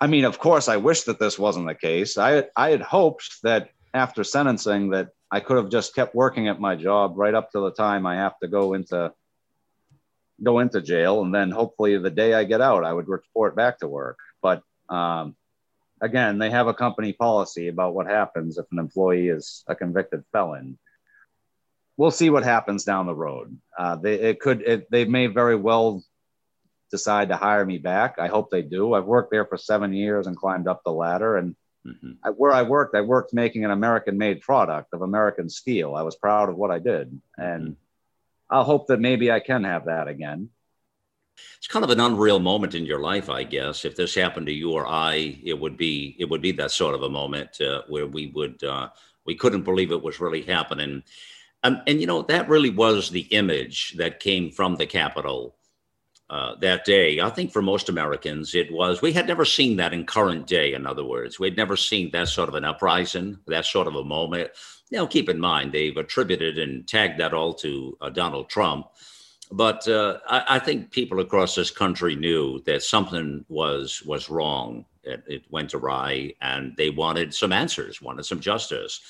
I mean, of course, I wish that this wasn't the case. I I had hoped that after sentencing that I could have just kept working at my job right up to the time I have to go into go into jail, and then hopefully the day I get out, I would report back to work. But um, again, they have a company policy about what happens if an employee is a convicted felon. We'll see what happens down the road. Uh, they it could it, they may very well decide to hire me back. I hope they do. I've worked there for seven years and climbed up the ladder. And mm-hmm. I, where I worked, I worked making an American-made product of American steel. I was proud of what I did, and mm-hmm. I'll hope that maybe I can have that again it's kind of an unreal moment in your life, I guess. If this happened to you or I, it would be it would be that sort of a moment uh, where we would uh, we couldn't believe it was really happening. Um, and you know that really was the image that came from the Capitol uh, that day. I think for most Americans, it was we had never seen that in current day. In other words, we'd never seen that sort of an uprising, that sort of a moment. Now, keep in mind they've attributed and tagged that all to uh, Donald Trump. But uh, I, I, think people across this country knew that something was was wrong. It, it, went awry, and they wanted some answers, wanted some justice.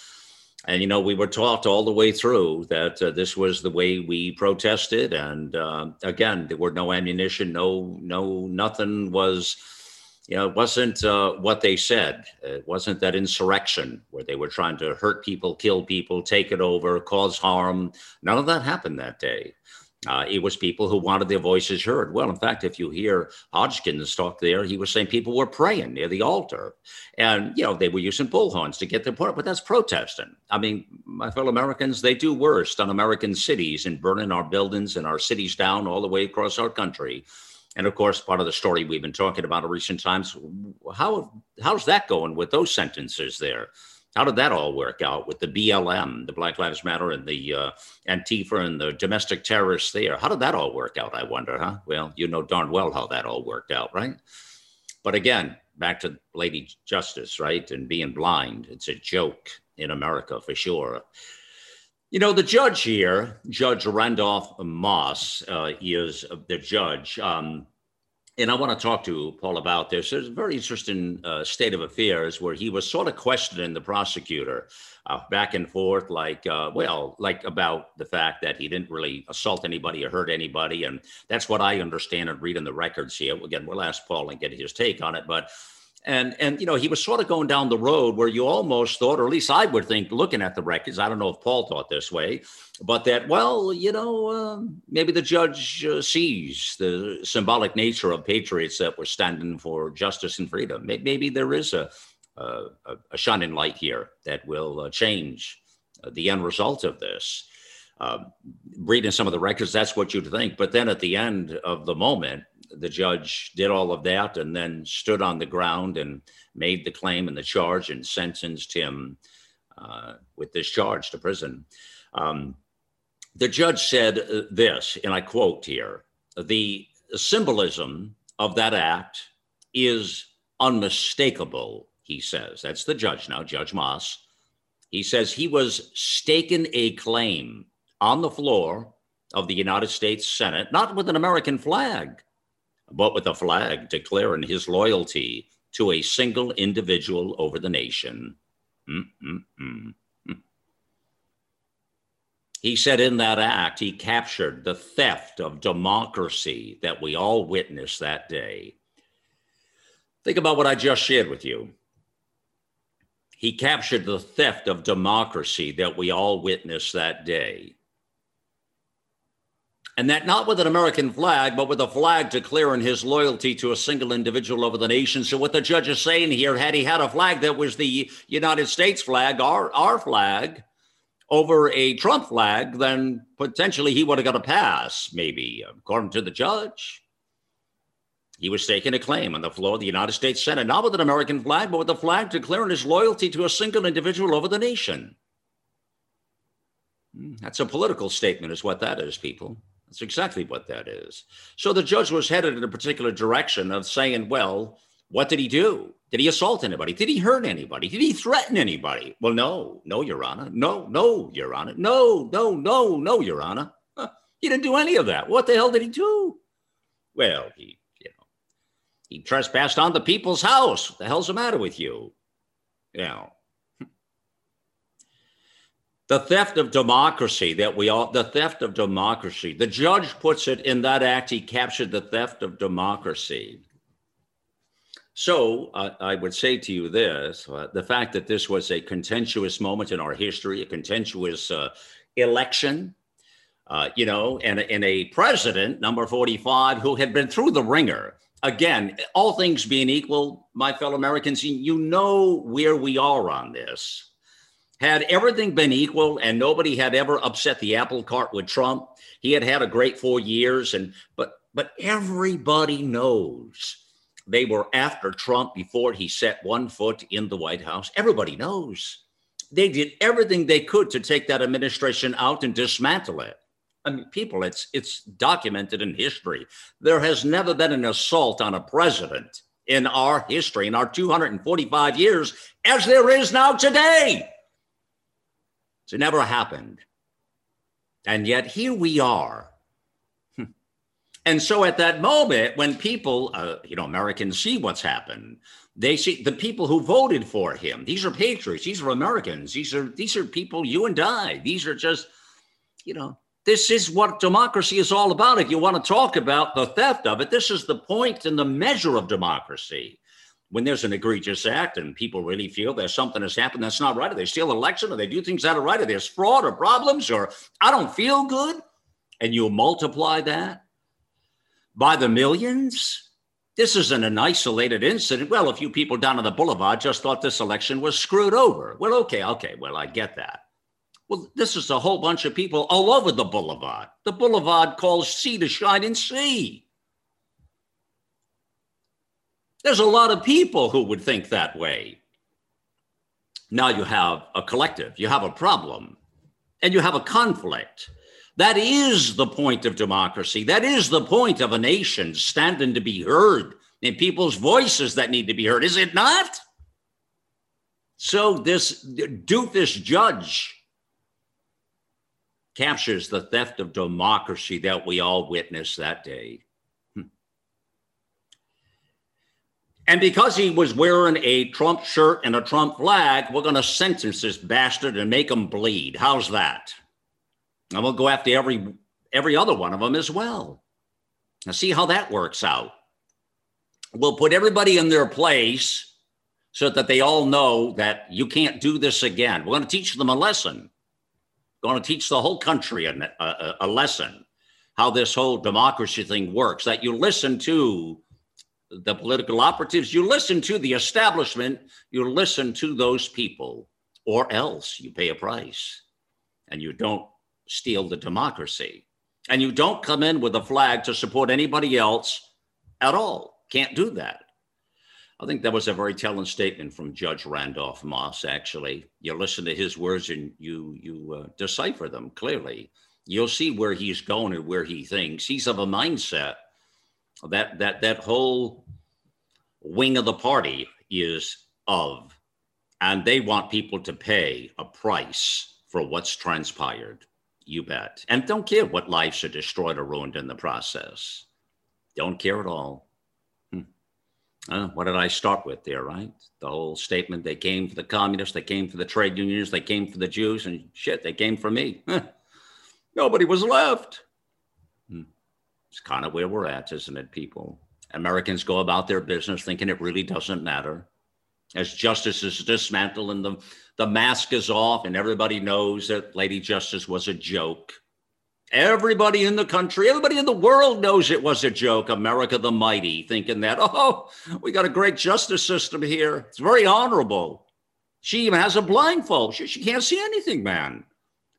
And you know, we were taught all the way through that uh, this was the way we protested. And uh, again, there were no ammunition, no, no, nothing was. You know, it wasn't uh, what they said. It wasn't that insurrection where they were trying to hurt people, kill people, take it over, cause harm. None of that happened that day. Uh, it was people who wanted their voices heard. Well, in fact, if you hear Hodgkins talk there, he was saying people were praying near the altar. And, you know, they were using bullhorns to get their point, but that's protesting. I mean, my fellow Americans, they do worst on American cities and burning our buildings and our cities down all the way across our country. And of course, part of the story we've been talking about in recent times, how how's that going with those sentences there? How did that all work out with the BLM, the Black Lives Matter, and the uh, Antifa and the domestic terrorists there? How did that all work out? I wonder, huh? Well, you know darn well how that all worked out, right? But again, back to Lady Justice, right? And being blind. It's a joke in America for sure. You know, the judge here, Judge Randolph Moss, uh, is the judge. Um, and I want to talk to Paul about this. There's a very interesting uh, state of affairs where he was sort of questioning the prosecutor uh, back and forth, like, uh, well, like about the fact that he didn't really assault anybody or hurt anybody. And that's what I understand and read in the records here. Again, we'll ask Paul and get his take on it. But And, and you know he was sort of going down the road where you almost thought, or at least I would think, looking at the records. I don't know if Paul thought this way, but that well, you know, uh, maybe the judge uh, sees the symbolic nature of patriots that were standing for justice and freedom. Maybe there is a a, a shining light here that will uh, change the end result of this. Um, reading some of the records, that's what you'd think. But then at the end of the moment, the judge did all of that and then stood on the ground and made the claim and the charge and sentenced him uh, with this charge to prison. Um, the judge said uh, this, and I quote here the symbolism of that act is unmistakable, he says. That's the judge now, Judge Moss. He says he was staking a claim on the floor of the United States Senate, not with an American flag, but with a flag declaring his loyalty to a single individual over the nation. Mm-mm-mm. He said in that act, he captured the theft of democracy that we all witnessed that day. Think about what I just shared with you. He captured the theft of democracy that we all witnessed that day. And that not with an American flag, but with a flag declaring his loyalty to a single individual over the nation. So, what the judge is saying here, had he had a flag that was the United States flag, our, our flag, over a Trump flag, then potentially he would have got a pass, maybe, according to the judge. He was staking a claim on the floor of the United States Senate, not with an American flag, but with a flag declaring his loyalty to a single individual over the nation. Hmm, that's a political statement, is what that is, people. That's exactly what that is. So the judge was headed in a particular direction of saying, well, what did he do? Did he assault anybody? Did he hurt anybody? Did he threaten anybody? Well, no, no, Your Honor. No, no, Your Honor. No, no, no, no, Your Honor. He didn't do any of that. What the hell did he do? Well, he, you know, he trespassed on the people's house. What the hell's the matter with you? You know, the theft of democracy that we all the theft of democracy. The judge puts it in that act he captured the theft of democracy. So uh, i would say to you this uh, the fact that this was a contentious moment in our history a contentious uh, election uh, you know and, and a president number 45 who had been through the ringer. Again all things being equal my fellow americans you know where we are on this had everything been equal and nobody had ever upset the apple cart with Trump, he had had a great four years. And but but everybody knows they were after Trump before he set one foot in the White House. Everybody knows they did everything they could to take that administration out and dismantle it. I mean, people, it's it's documented in history. There has never been an assault on a president in our history, in our 245 years, as there is now today. It never happened. And yet here we are. Hmm. And so at that moment, when people, uh, you know, Americans see what's happened, they see the people who voted for him. These are patriots. These are Americans. These are these are people you and I. These are just, you know, this is what democracy is all about. If you want to talk about the theft of it, this is the point and the measure of democracy when there's an egregious act and people really feel there's something that's happened that's not right, or they steal an election, or they do things that are right, or there's fraud or problems, or I don't feel good, and you multiply that by the millions. This isn't an isolated incident. Well, a few people down on the boulevard just thought this election was screwed over. Well, okay, okay, well, I get that. Well, this is a whole bunch of people all over the boulevard. The boulevard calls sea to shine and see. There's a lot of people who would think that way. Now you have a collective, you have a problem, and you have a conflict. That is the point of democracy. That is the point of a nation standing to be heard and people's voices that need to be heard, is it not? So this doofus judge captures the theft of democracy that we all witnessed that day. And because he was wearing a Trump shirt and a Trump flag, we're going to sentence this bastard and make him bleed. How's that? And we'll go after every every other one of them as well. Now see how that works out. We'll put everybody in their place so that they all know that you can't do this again. We're going to teach them a lesson. We're going to teach the whole country a, a, a lesson how this whole democracy thing works, that you listen to the political operatives, you listen to the establishment, you listen to those people, or else you pay a price and you don't steal the democracy. And you don't come in with a flag to support anybody else at all. Can't do that. I think that was a very telling statement from Judge Randolph Moss. Actually, you listen to his words and you you uh, decipher them clearly. You'll see where he's going and where he thinks. He's of a mindset that that that whole wing of the party is of, and they want people to pay a price for what's transpired. You bet, and don't care what lives are destroyed or ruined in the process. Don't care at all. Uh, what did I start with there, right? The whole statement they came for the communists, they came for the trade unions, they came for the Jews, and shit, they came for me. Nobody was left. It's kind of where we're at, isn't it, people? Americans go about their business thinking it really doesn't matter. As justice is dismantled and the, the mask is off, and everybody knows that Lady Justice was a joke Everybody in the country, everybody in the world knows it was a joke. America the Mighty, thinking that, oh, we got a great justice system here. It's very honorable. She even has a blindfold. She, she can't see anything, man.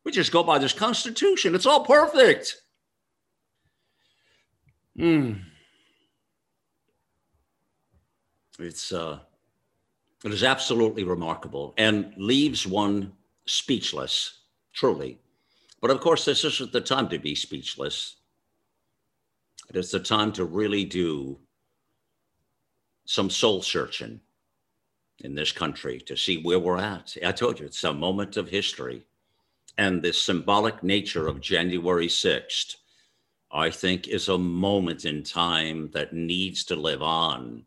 We just go by this Constitution. It's all perfect. Hmm. It's uh, it is absolutely remarkable and leaves one speechless, truly. But of course, this isn't the time to be speechless. It is the time to really do some soul searching in this country to see where we're at. I told you, it's a moment of history. And the symbolic nature of January 6th, I think, is a moment in time that needs to live on.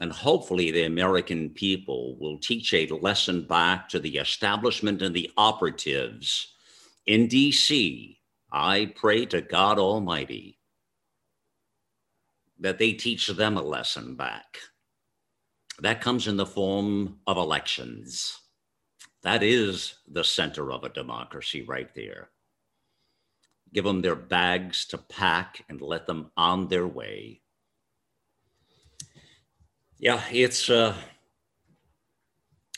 And hopefully, the American people will teach a lesson back to the establishment and the operatives in DC, I pray to God Almighty that they teach them a lesson back. That comes in the form of elections. That is the center of a democracy right there. Give them their bags to pack and let them on their way. Yeah, it's uh,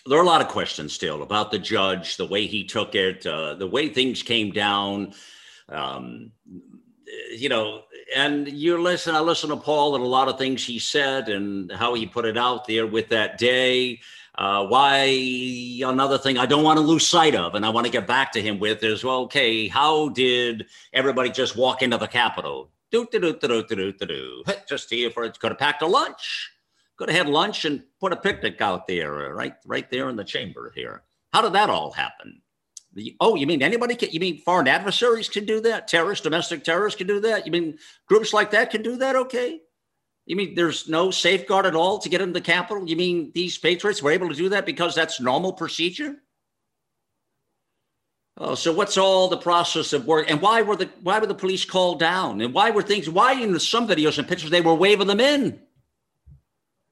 there are a lot of questions still about the judge, the way he took it, uh, the way things came down. Um, you know, and you listen, I listen to Paul and a lot of things he said and how he put it out there with that day. Uh, why another thing I don't want to lose sight of, and I want to get back to him with is well, okay, how did everybody just walk into the Capitol? Do do do do do do do. Just here for it's could have packed a lunch could have had lunch and put a picnic out there, uh, right, right there in the chamber here. How did that all happen? Oh, you mean anybody can? You mean foreign adversaries can do that? Terrorists, domestic terrorists can do that? You mean groups like that can do that? Okay. You mean there's no safeguard at all to get into the Capitol? You mean these patriots were able to do that because that's normal procedure? Oh, so what's all the process of work? And why were the why were the police called down? And why were things? Why in some videos and pictures they were waving them in?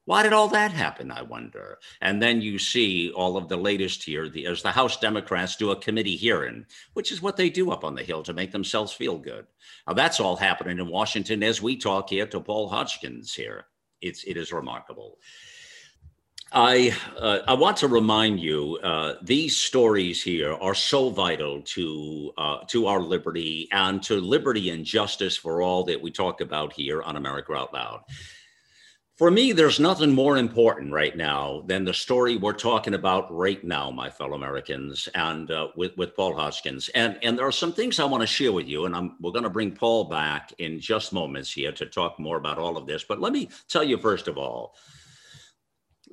Why did all that happen, I wonder? And then you see all of the latest here the, as the House Democrats do a committee hearing, which is what they do up on the Hill to make themselves feel good. Now, that's all happening in Washington as we talk here to Paul Hodgkins here. It's, it is remarkable. I, uh, I want to remind you uh, these stories here are so vital to, uh, to our liberty and to liberty and justice for all that we talk about here on America Out Loud for me, there's nothing more important right now than the story we're talking about right now, my fellow Americans, and uh, with, with Paul Hodgkins. And, and there are some things I want to share with you, and I'm, we're going to bring Paul back in just moments here to talk more about all of this. But let me tell you, first of all,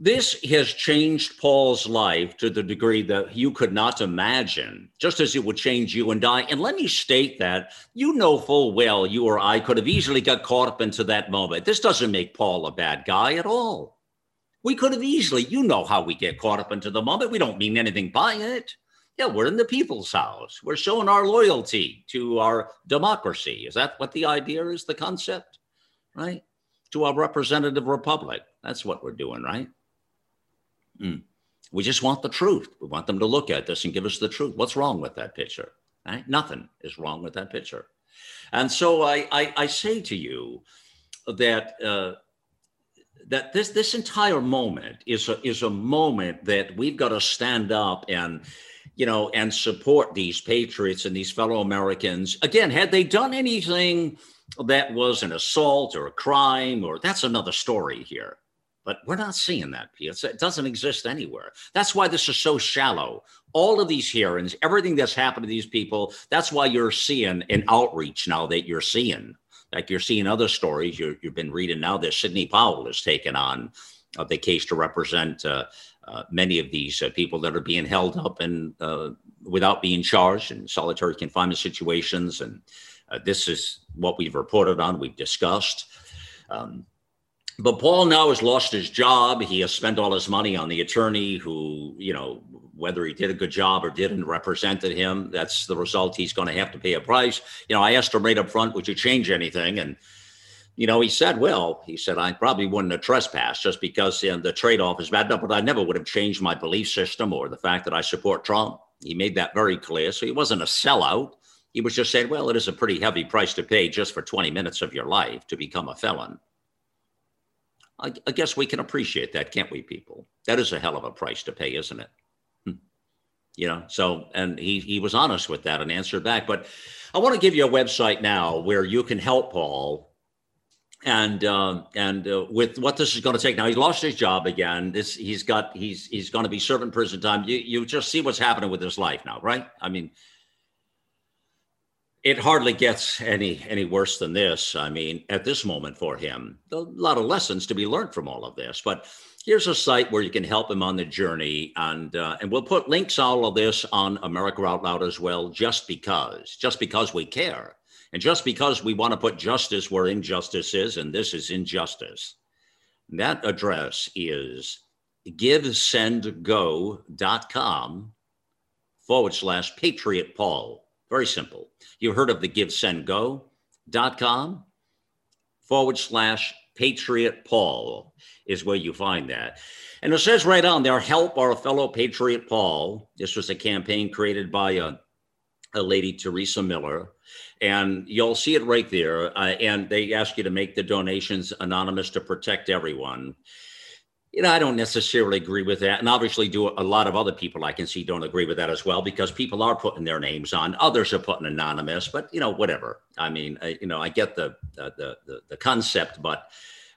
this has changed Paul's life to the degree that you could not imagine, just as it would change you and I. And let me state that you know full well you or I could have easily got caught up into that moment. This doesn't make Paul a bad guy at all. We could have easily, you know how we get caught up into the moment. We don't mean anything by it. Yeah, we're in the people's house. We're showing our loyalty to our democracy. Is that what the idea is, the concept? Right? To our representative republic. That's what we're doing, right? Mm. We just want the truth. We want them to look at this and give us the truth. What's wrong with that picture? Right? Nothing is wrong with that picture. And so I, I, I say to you that uh, that this this entire moment is a, is a moment that we've got to stand up and you know and support these patriots and these fellow Americans. Again, had they done anything that was an assault or a crime or that's another story here. But we're not seeing that. It doesn't exist anywhere. That's why this is so shallow. All of these hearings, everything that's happened to these people, that's why you're seeing an outreach now that you're seeing. Like you're seeing other stories. you have been reading now that Sidney Powell has taken on uh, the case to represent uh, uh, many of these uh, people that are being held up and uh, without being charged in solitary confinement situations. And uh, this is what we've reported on, we've discussed. Um, but Paul now has lost his job. He has spent all his money on the attorney who, you know, whether he did a good job or didn't represented him. That's the result. He's going to have to pay a price. You know, I asked him right up front, would you change anything? And, you know, he said, well, he said, I probably wouldn't have trespassed just because you know, the trade off is bad enough, but I never would have changed my belief system or the fact that I support Trump. He made that very clear. So he wasn't a sellout. He was just saying, well, it is a pretty heavy price to pay just for 20 minutes of your life to become a felon. I, I guess we can appreciate that, can't we, people? That is a hell of a price to pay, isn't it? Hmm. You know, so, and he, he was honest with that and answered back. But I want to give you a website now where you can help Paul and uh, and uh, with what this is going to take now, he's lost his job again. This he's got he's he's going to be serving prison time. You you just see what's happening with his life now, right? I mean, it hardly gets any any worse than this. I mean, at this moment for him, a lot of lessons to be learned from all of this. But here's a site where you can help him on the journey, and uh, and we'll put links all of this on America Out Loud as well, just because, just because we care, and just because we want to put justice where injustice is, and this is injustice. That address is givesendgo.com forward slash Patriot Paul. Very simple. You heard of the givesendgo.com forward slash Patriot Paul is where you find that. And it says right on there, help our fellow Patriot Paul. This was a campaign created by a, a lady, Teresa Miller. And you'll see it right there. Uh, and they ask you to make the donations anonymous to protect everyone you know, I don't necessarily agree with that. And obviously, do a lot of other people I can see don't agree with that as well because people are putting their names on. Others are putting anonymous, but you know, whatever. I mean, I, you know, I get the the the, the concept, but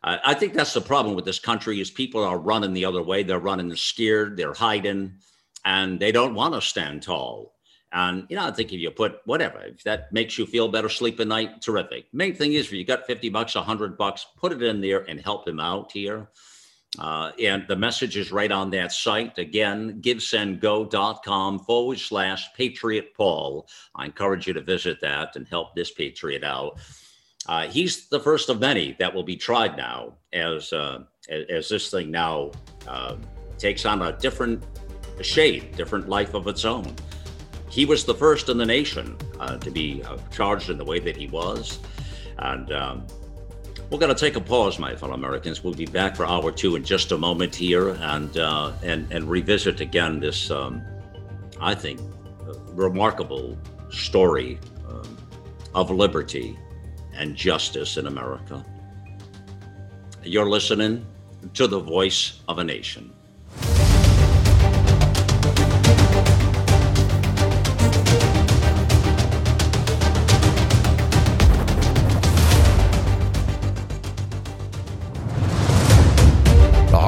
I think that's the problem with this country is people are running the other way. They're running scared. They're hiding, and they don't want to stand tall. And you know, I think if you put whatever, if that makes you feel better, sleep at night, terrific. Main thing is, if you got fifty bucks, hundred bucks, put it in there and help them out here. Uh, and the message is right on that site. Again, givesendgo.com forward slash Patriot Paul. I encourage you to visit that and help this Patriot out. Uh, he's the first of many that will be tried now as, uh, as this thing now uh, takes on a different shade, different life of its own. He was the first in the nation uh, to be uh, charged in the way that he was. And um, we're going to take a pause, my fellow Americans. We'll be back for hour two in just a moment here, and uh, and and revisit again this, um, I think, remarkable story um, of liberty and justice in America. You're listening to the voice of a nation.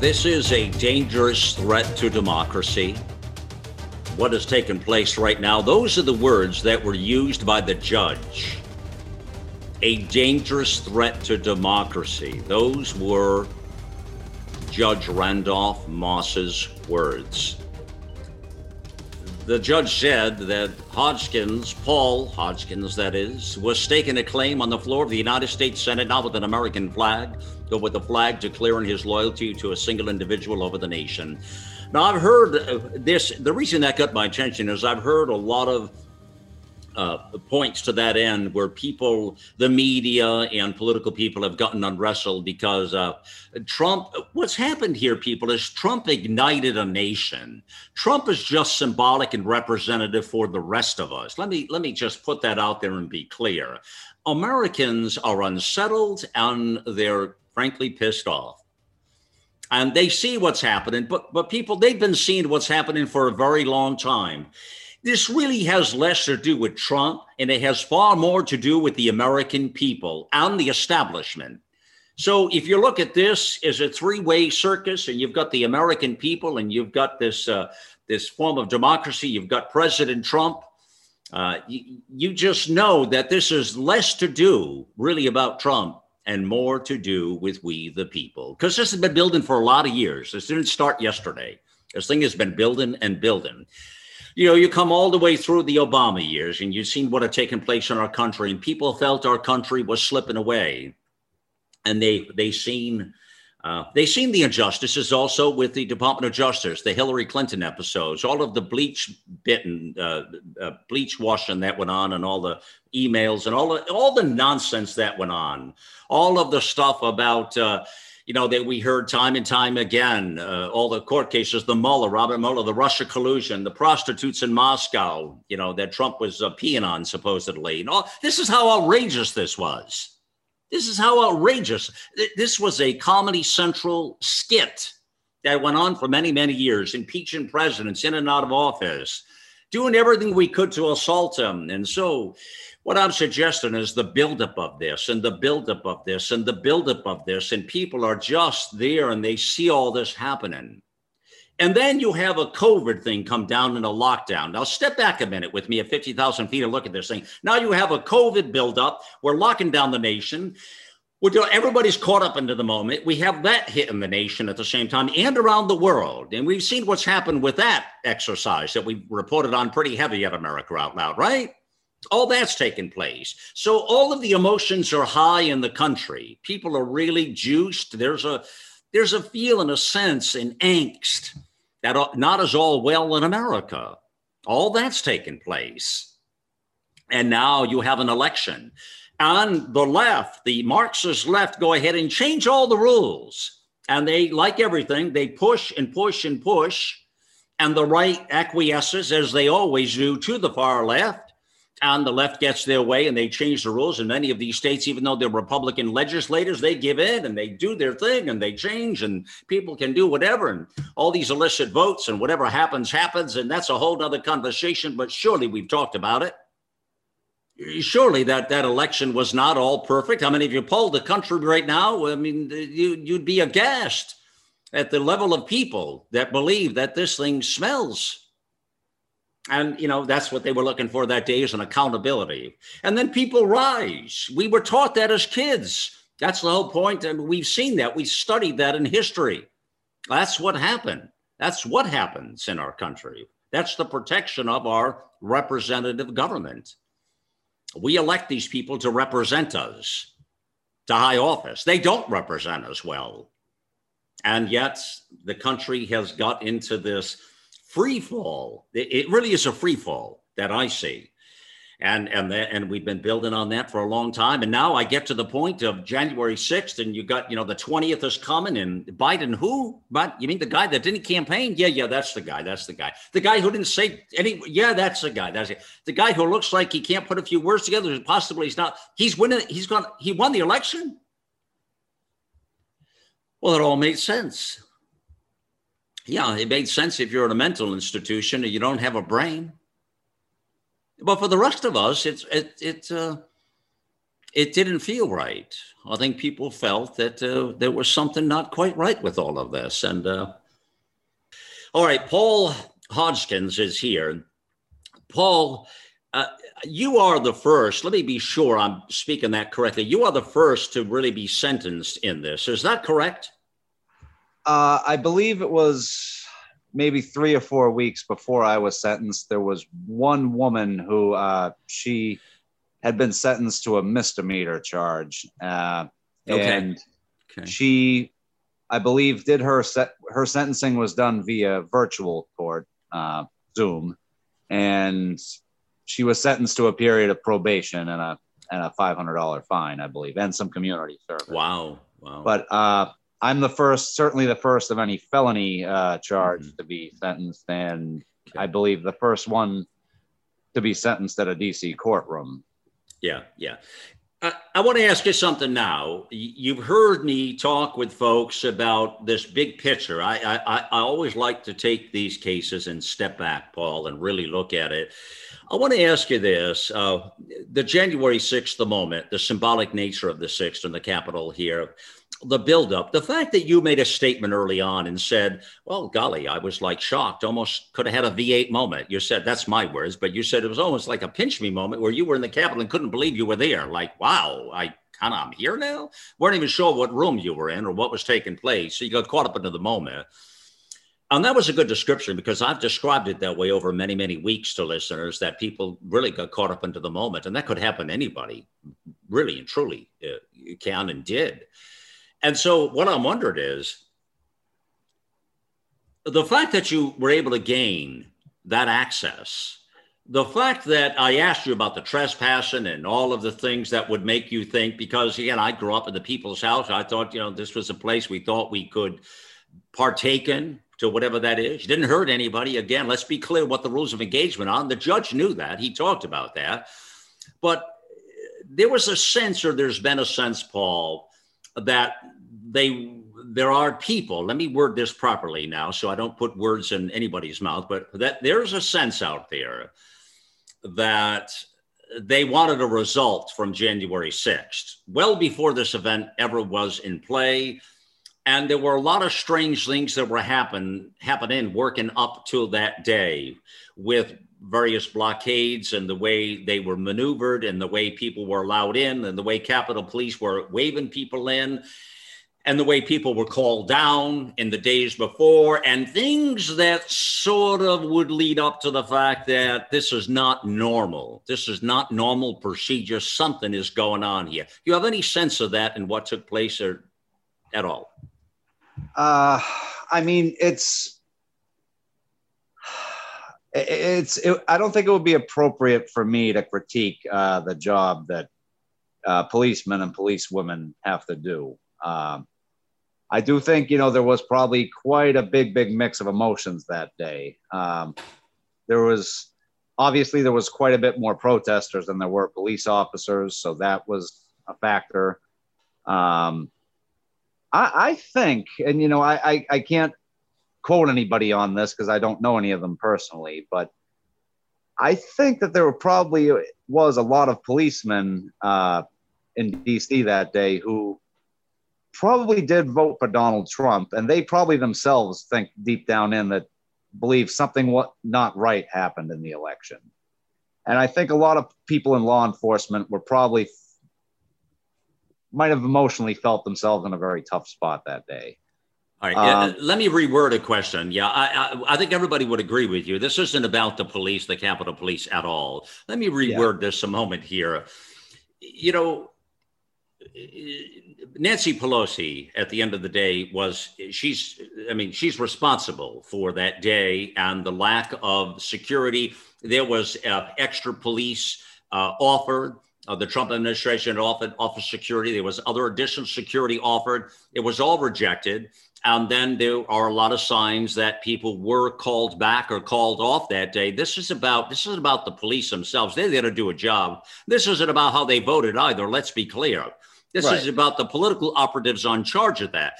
This is a dangerous threat to democracy. What has taken place right now, those are the words that were used by the judge. A dangerous threat to democracy. Those were Judge Randolph Moss's words. The judge said that Hodgkins, Paul Hodgkins, that is, was staking a claim on the floor of the United States Senate, not with an American flag, but with a flag declaring his loyalty to a single individual over the nation. Now, I've heard uh, this. The reason that got my attention is I've heard a lot of uh, points to that end where people, the media and political people have gotten unwrestled because uh, Trump, what's happened here, people, is Trump ignited a nation. Trump is just symbolic and representative for the rest of us. Let me let me just put that out there and be clear. Americans are unsettled and they're frankly pissed off. And they see what's happening, but but people, they've been seeing what's happening for a very long time this really has less to do with Trump and it has far more to do with the American people and the establishment. So if you look at this as a three-way circus and you've got the American people and you've got this uh, this form of democracy, you've got President Trump, uh, you, you just know that this is less to do really about Trump and more to do with we the people. Because this has been building for a lot of years. This didn't start yesterday. This thing has been building and building you know, you come all the way through the Obama years and you've seen what had taken place in our country, and people felt our country was slipping away. And they they seen uh, they seen the injustices also with the Department of Justice, the Hillary Clinton episodes, all of the bleach bitten, uh, uh, bleach washing that went on, and all the emails and all the all the nonsense that went on, all of the stuff about uh, you know, that we heard time and time again, uh, all the court cases, the Mueller, Robert Mueller, the Russia collusion, the prostitutes in Moscow, you know, that Trump was uh, peeing on supposedly. And all, this is how outrageous this was. This is how outrageous. This was a Comedy Central skit that went on for many, many years, impeaching presidents in and out of office, doing everything we could to assault him. And so, what I'm suggesting is the buildup of this and the buildup of this and the buildup of this, and people are just there and they see all this happening. And then you have a COVID thing come down in a lockdown. Now, step back a minute with me at 50,000 feet and look at this thing. Now you have a COVID buildup. We're locking down the nation. We're, everybody's caught up into the moment. We have that hitting the nation at the same time and around the world. And we've seen what's happened with that exercise that we reported on pretty heavy at America Out Loud, right? all that's taken place. So all of the emotions are high in the country. People are really juiced. There's a there's a feel and a sense and angst that not as all well in America. All that's taken place. And now you have an election. On the left, the Marxist left go ahead and change all the rules. And they, like everything, they push and push and push. And the right acquiesces, as they always do, to the far left and the left gets their way and they change the rules. In many of these states, even though they're Republican legislators, they give in and they do their thing and they change, and people can do whatever. And all these illicit votes and whatever happens, happens. And that's a whole other conversation. But surely we've talked about it. Surely that, that election was not all perfect. I mean, if you polled the country right now, I mean, you, you'd be aghast at the level of people that believe that this thing smells and you know that's what they were looking for that day is an accountability. And then people rise. We were taught that as kids. That's the whole point and we've seen that. We studied that in history. That's what happened. That's what happens in our country. That's the protection of our representative government. We elect these people to represent us to high office. They don't represent us well. And yet the country has got into this free fall. It really is a free fall that I see. And and that, and we've been building on that for a long time. And now I get to the point of January 6th, and you got, you know, the 20th is coming, and Biden, who? But you mean the guy that didn't campaign? Yeah, yeah, that's the guy. That's the guy. The guy who didn't say any, yeah, that's the guy. That's it. The guy who looks like he can't put a few words together, possibly he's not, he's winning, he's gone, he won the election. Well, it all made sense. Yeah, it made sense if you're in a mental institution and you don't have a brain. But for the rest of us, it's it it uh, it didn't feel right. I think people felt that uh, there was something not quite right with all of this. And uh, all right, Paul Hodgkins is here. Paul, uh, you are the first. Let me be sure I'm speaking that correctly. You are the first to really be sentenced in this. Is that correct? Uh, I believe it was maybe three or four weeks before I was sentenced. There was one woman who uh, she had been sentenced to a misdemeanor charge, uh, Okay. and Okay. she, I believe, did her set. Her sentencing was done via virtual court, uh, Zoom, and she was sentenced to a period of probation and a and a five hundred dollar fine, I believe, and some community service. Wow. Wow. But uh, I'm the first, certainly the first of any felony uh, charge Mhm. to be sentenced, and I believe the first one to be sentenced at a DC courtroom. Yeah, yeah. I, I want to ask you something now. You've heard me talk with folks about this big picture. I, I, I- always like to take these cases and step back, Paul, and really look at it. I want to ask you this uh, the January 6th, the moment, the symbolic nature of the 6th in the Capitol here, the buildup, the fact that you made a statement early on and said, well, golly, I was like shocked, almost could have had a V8 moment. You said, that's my words, but you said it was almost like a pinch me moment where you were in the Capitol and couldn't believe you were there. Like, wow, I kind of, I'm here now. weren't even sure what room you were in or what was taking place. So you got caught up into the moment. And that was a good description because I've described it that way over many, many weeks to listeners that people really got caught up into the moment. And that could happen to anybody, really and truly, uh, can and did. And so what I'm wondering is the fact that you were able to gain that access, the fact that I asked you about the trespassing and all of the things that would make you think, because again, I grew up in the people's house. I thought, you know, this was a place we thought we could partake in to whatever that is. You didn't hurt anybody. Again, let's be clear what the rules of engagement are. The judge knew that. He talked about that. But there was a sense, or there's been a sense, Paul, that they there are people let me word this properly now so i don't put words in anybody's mouth but that there's a sense out there that they wanted a result from january 6th well before this event ever was in play. And there were a lot of strange things that were happen happening working up to that day with various blockades and the way they were maneuvered and the way people were allowed in and the way capitol police were waving people in and the way people were called down in the days before, and things that sort of would lead up to the fact that this is not normal. This is not normal procedure. Something is going on here. Do You have any sense of that and what took place or at all? Uh, I mean, it's it's. It, I don't think it would be appropriate for me to critique uh, the job that uh, policemen and policewomen have to do. Um, I do think you know there was probably quite a big, big mix of emotions that day. Um, there was obviously there was quite a bit more protesters than there were police officers, so that was a factor. Um, I, I think, and you know, I, I, I can't quote anybody on this because I don't know any of them personally, but I think that there were probably was a lot of policemen uh, in DC that day who probably did vote for Donald Trump, and they probably themselves think deep down in that believe something what not right happened in the election. And I think a lot of people in law enforcement were probably might have emotionally felt themselves in a very tough spot that day. All right. yeah, Um, let me reword a question. Yeah, I, I, I think everybody would agree with you. This isn't about the police, the Capitol Police at all. Let me reword this a moment here. You know, Nancy Pelosi, at the end of the day, was she's, I mean, she's responsible for that day and the lack of security. There was uh, extra police uh, offered. Uh, the Trump administration offered office security. There was other additional security offered. It was all rejected. And then there are a lot of signs that people were called back or called off that day. This is about this is about the police themselves. They're there to do a job. This isn't about how they voted either. Let's be clear. This Right. is about the political operatives on charge of that.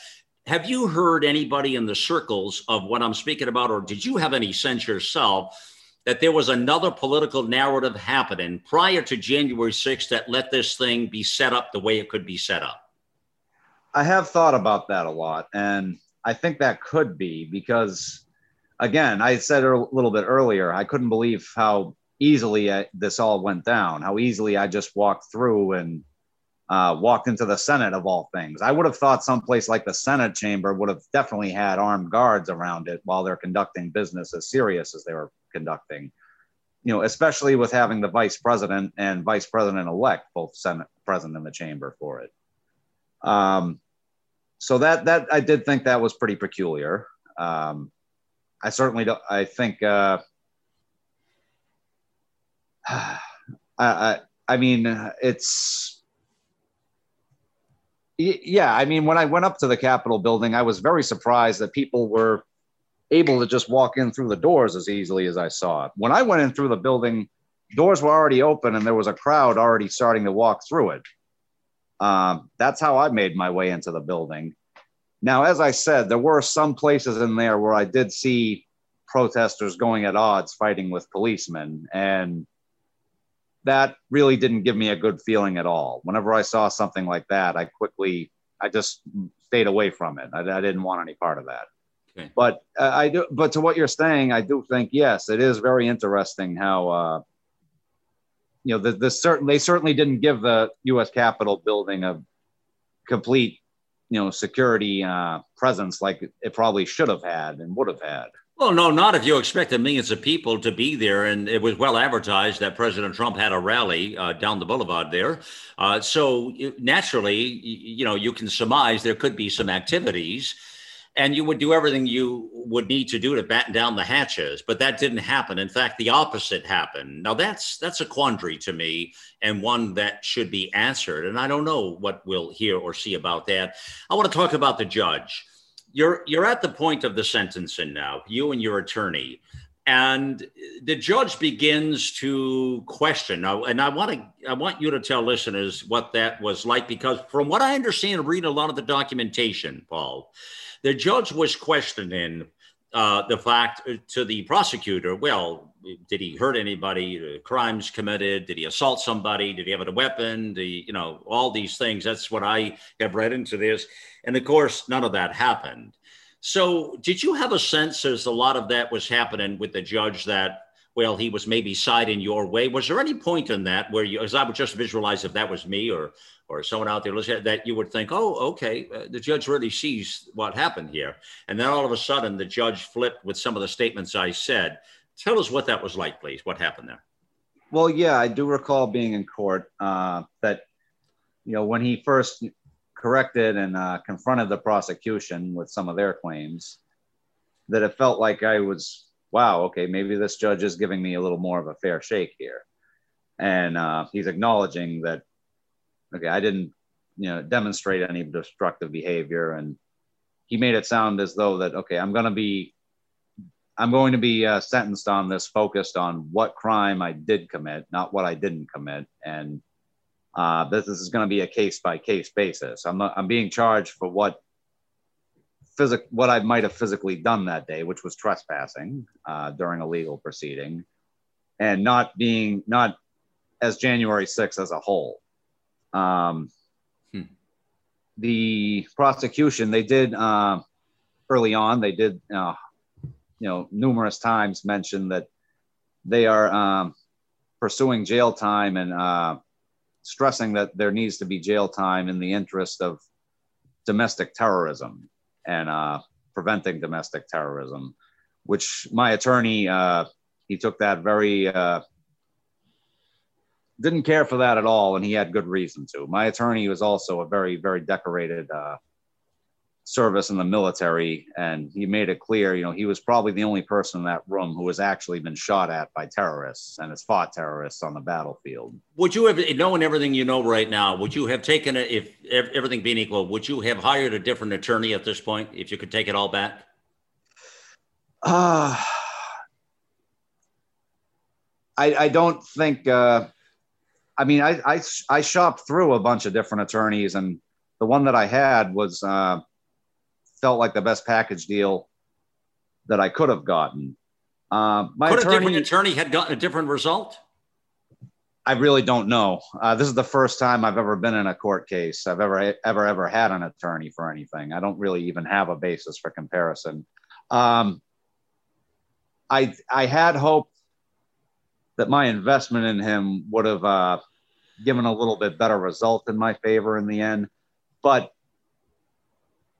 Have you heard anybody in the circles of what I'm speaking about, or did you have any sense yourself that there was another political narrative happening prior to January 6th that let this thing be set up the way it could be set up? I have thought about that a lot, and I think that could be because, again, I said a little bit earlier, I couldn't believe how easily I, this all went down, how easily I just walked through and uh, walked into the Senate of all things. I would have thought someplace like the Senate chamber would have definitely had armed guards around it while they're conducting business as serious as they were conducting. You know, especially with having the vice president and vice president elect both Senate present in the chamber for it. Um, so that that I did think that was pretty peculiar. Um, I certainly don't. I think. Uh, I, I I mean it's yeah, I mean, when I went up to the Capitol building, I was very surprised that people were able to just walk in through the doors as easily as I saw it. When I went in through the building, doors were already open and there was a crowd already starting to walk through it. Um, that's how I made my way into the building. Now, as I said, there were some places in there where I did see protesters going at odds fighting with policemen. And that really didn't give me a good feeling at all. Whenever I saw something like that, I quickly, I just stayed away from it. I, I didn't want any part of that. Okay. But uh, I do, but to what you're saying, I do think yes, it is very interesting how, uh, you know, the, the certain they certainly didn't give the U.S. Capitol building a complete, you know, security uh, presence like it probably should have had and would have had. Well, no, not if you expected millions of people to be there. And it was well advertised that President Trump had a rally uh, down the boulevard there. Uh, so naturally, you know, you can surmise there could be some activities and you would do everything you would need to do to batten down the hatches. But that didn't happen. In fact the opposite happened. Now that's that's a quandary to me and one that should be answered. And i don't know what we'll hear or see about that. I want to talk about the judge you're you're at the point of the sentencing now, you and your attorney, and the judge begins to question now. And I want to I want you to tell listeners what that was like because from what I understand, reading a lot of the documentation, Paul, the judge was questioning uh, the fact to the prosecutor. Well, did he hurt anybody? Crimes committed? Did he assault somebody? Did he have a weapon? The you know all these things. That's what I have read into this. And of course, none of that happened. So, did you have a sense as a lot of that was happening with the judge that, well, he was maybe siding your way? Was there any point in that where you, as I would just visualize if that was me or or someone out there listening, that you would think, oh, okay, uh, the judge really sees what happened here, and then all of a sudden the judge flipped with some of the statements I said. Tell us what that was like, please. What happened there? Well, yeah, I do recall being in court uh, that, you know, when he first corrected and uh, confronted the prosecution with some of their claims that it felt like I was, wow, okay, maybe this judge is giving me a little more of a fair shake here. And uh, he's acknowledging that, okay, I didn't, you know, demonstrate any destructive behavior. And he made it sound as though that, okay, I'm going to be, I'm going to be uh, sentenced on this focused on what crime I did commit, not what I didn't commit. And uh, this, this is going to be a case by case basis. I'm, I'm being charged for what physic what I might have physically done that day, which was trespassing uh, during a legal proceeding, and not being not as January 6th as a whole. Um, hmm. The prosecution they did uh, early on they did uh, you know numerous times mentioned that they are um, pursuing jail time and uh, stressing that there needs to be jail time in the interest of domestic terrorism and uh, preventing domestic terrorism, which my attorney, uh, he took that very, uh, didn't care for that at all, and he had good reason to. My attorney was also a very, very decorated uh, service in the military and he made it clear you know he was probably the only person in that room who has actually been shot at by terrorists and has fought terrorists on the battlefield. Would you have knowing everything you know right now would you have taken it if everything being equal would you have hired a different attorney at this point if you could take it all back? Uh, I, I don't think uh, i mean I, I i shopped through a bunch of different attorneys and the one that i had was uh, felt like the best package deal that I could have gotten. Uh, my could attorney, a different attorney had gotten a different result? I really don't know. Uh, this is the first time I've ever been in a court case. I've ever, ever, ever had an attorney for anything. I don't really even have a basis for comparison. Um, I, I had hoped that my investment in him would have uh, given a little bit better result in my favor in the end. But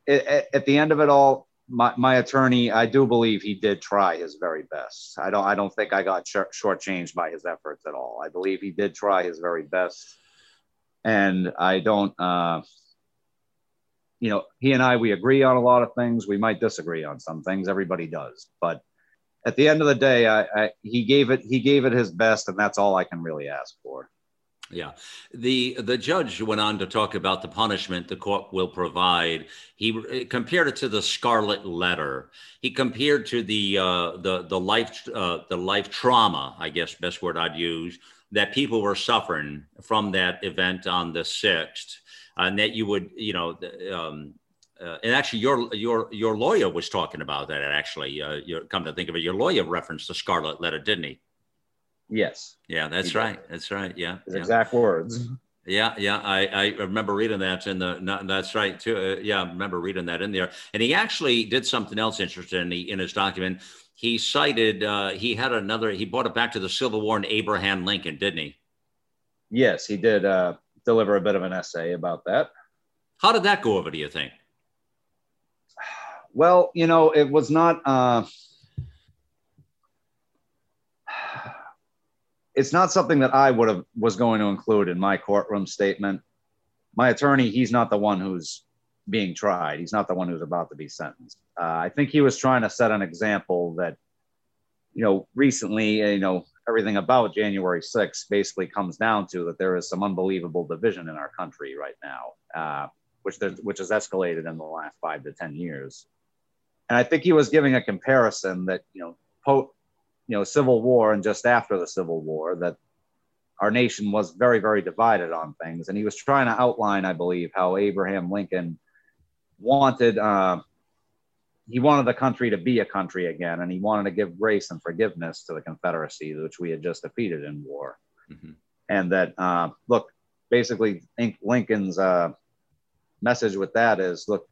it, at the end of it all, my, my attorney, I do believe he did try his very best. I don't I don't think I got sh- shortchanged by his efforts at all. I believe he did try his very best, and I don't. Uh, you know, he and I we agree on a lot of things. We might disagree on some things. Everybody does, but at the end of the day, I, I he gave it he gave it his best, and that's all I can really ask for. Yeah. The the judge went on to talk about the punishment the court will provide. He compared it to the scarlet letter. He compared to the uh, the the life uh, the life trauma, I guess best word I'd use, that people were suffering from that event on the 6th. And that you would, you know, um, uh, and actually your your your lawyer was talking about that actually uh, come to think of it your lawyer referenced the scarlet letter didn't he Yes. Yeah, that's right. That's right. Yeah. Yeah. exact words. Yeah, yeah, I, I remember reading that in the. No, that's right too. Uh, yeah, I remember reading that in there. And he actually did something else interesting in, in his document. He cited uh, he had another. He brought it back to the Civil War and Abraham Lincoln, didn't he? Yes, he did uh, deliver a bit of an essay about that. How did that go over? Do you think? Well, you know, it was not. Uh, it's not something that I would have was going to include in my courtroom statement. My attorney, he's not the one who's being tried. He's not the one who's about to be sentenced. Uh, I think he was trying to set an example that, you know, recently, you know, everything about January 6th basically comes down to that there is some unbelievable division in our country right now, uh, which which has escalated in the last five to ten years. And I think he was giving a comparison that you know, po- you know, Civil War and just after the Civil War that our nation was very, very divided on things. And he was trying to outline, I believe, how Abraham Lincoln wanted uh, he wanted the country to be a country again, and he wanted to give grace and forgiveness to the Confederacy, which we had just defeated in war. Mm-hmm. And that uh, look, basically, Lincoln's uh, message with that is, look,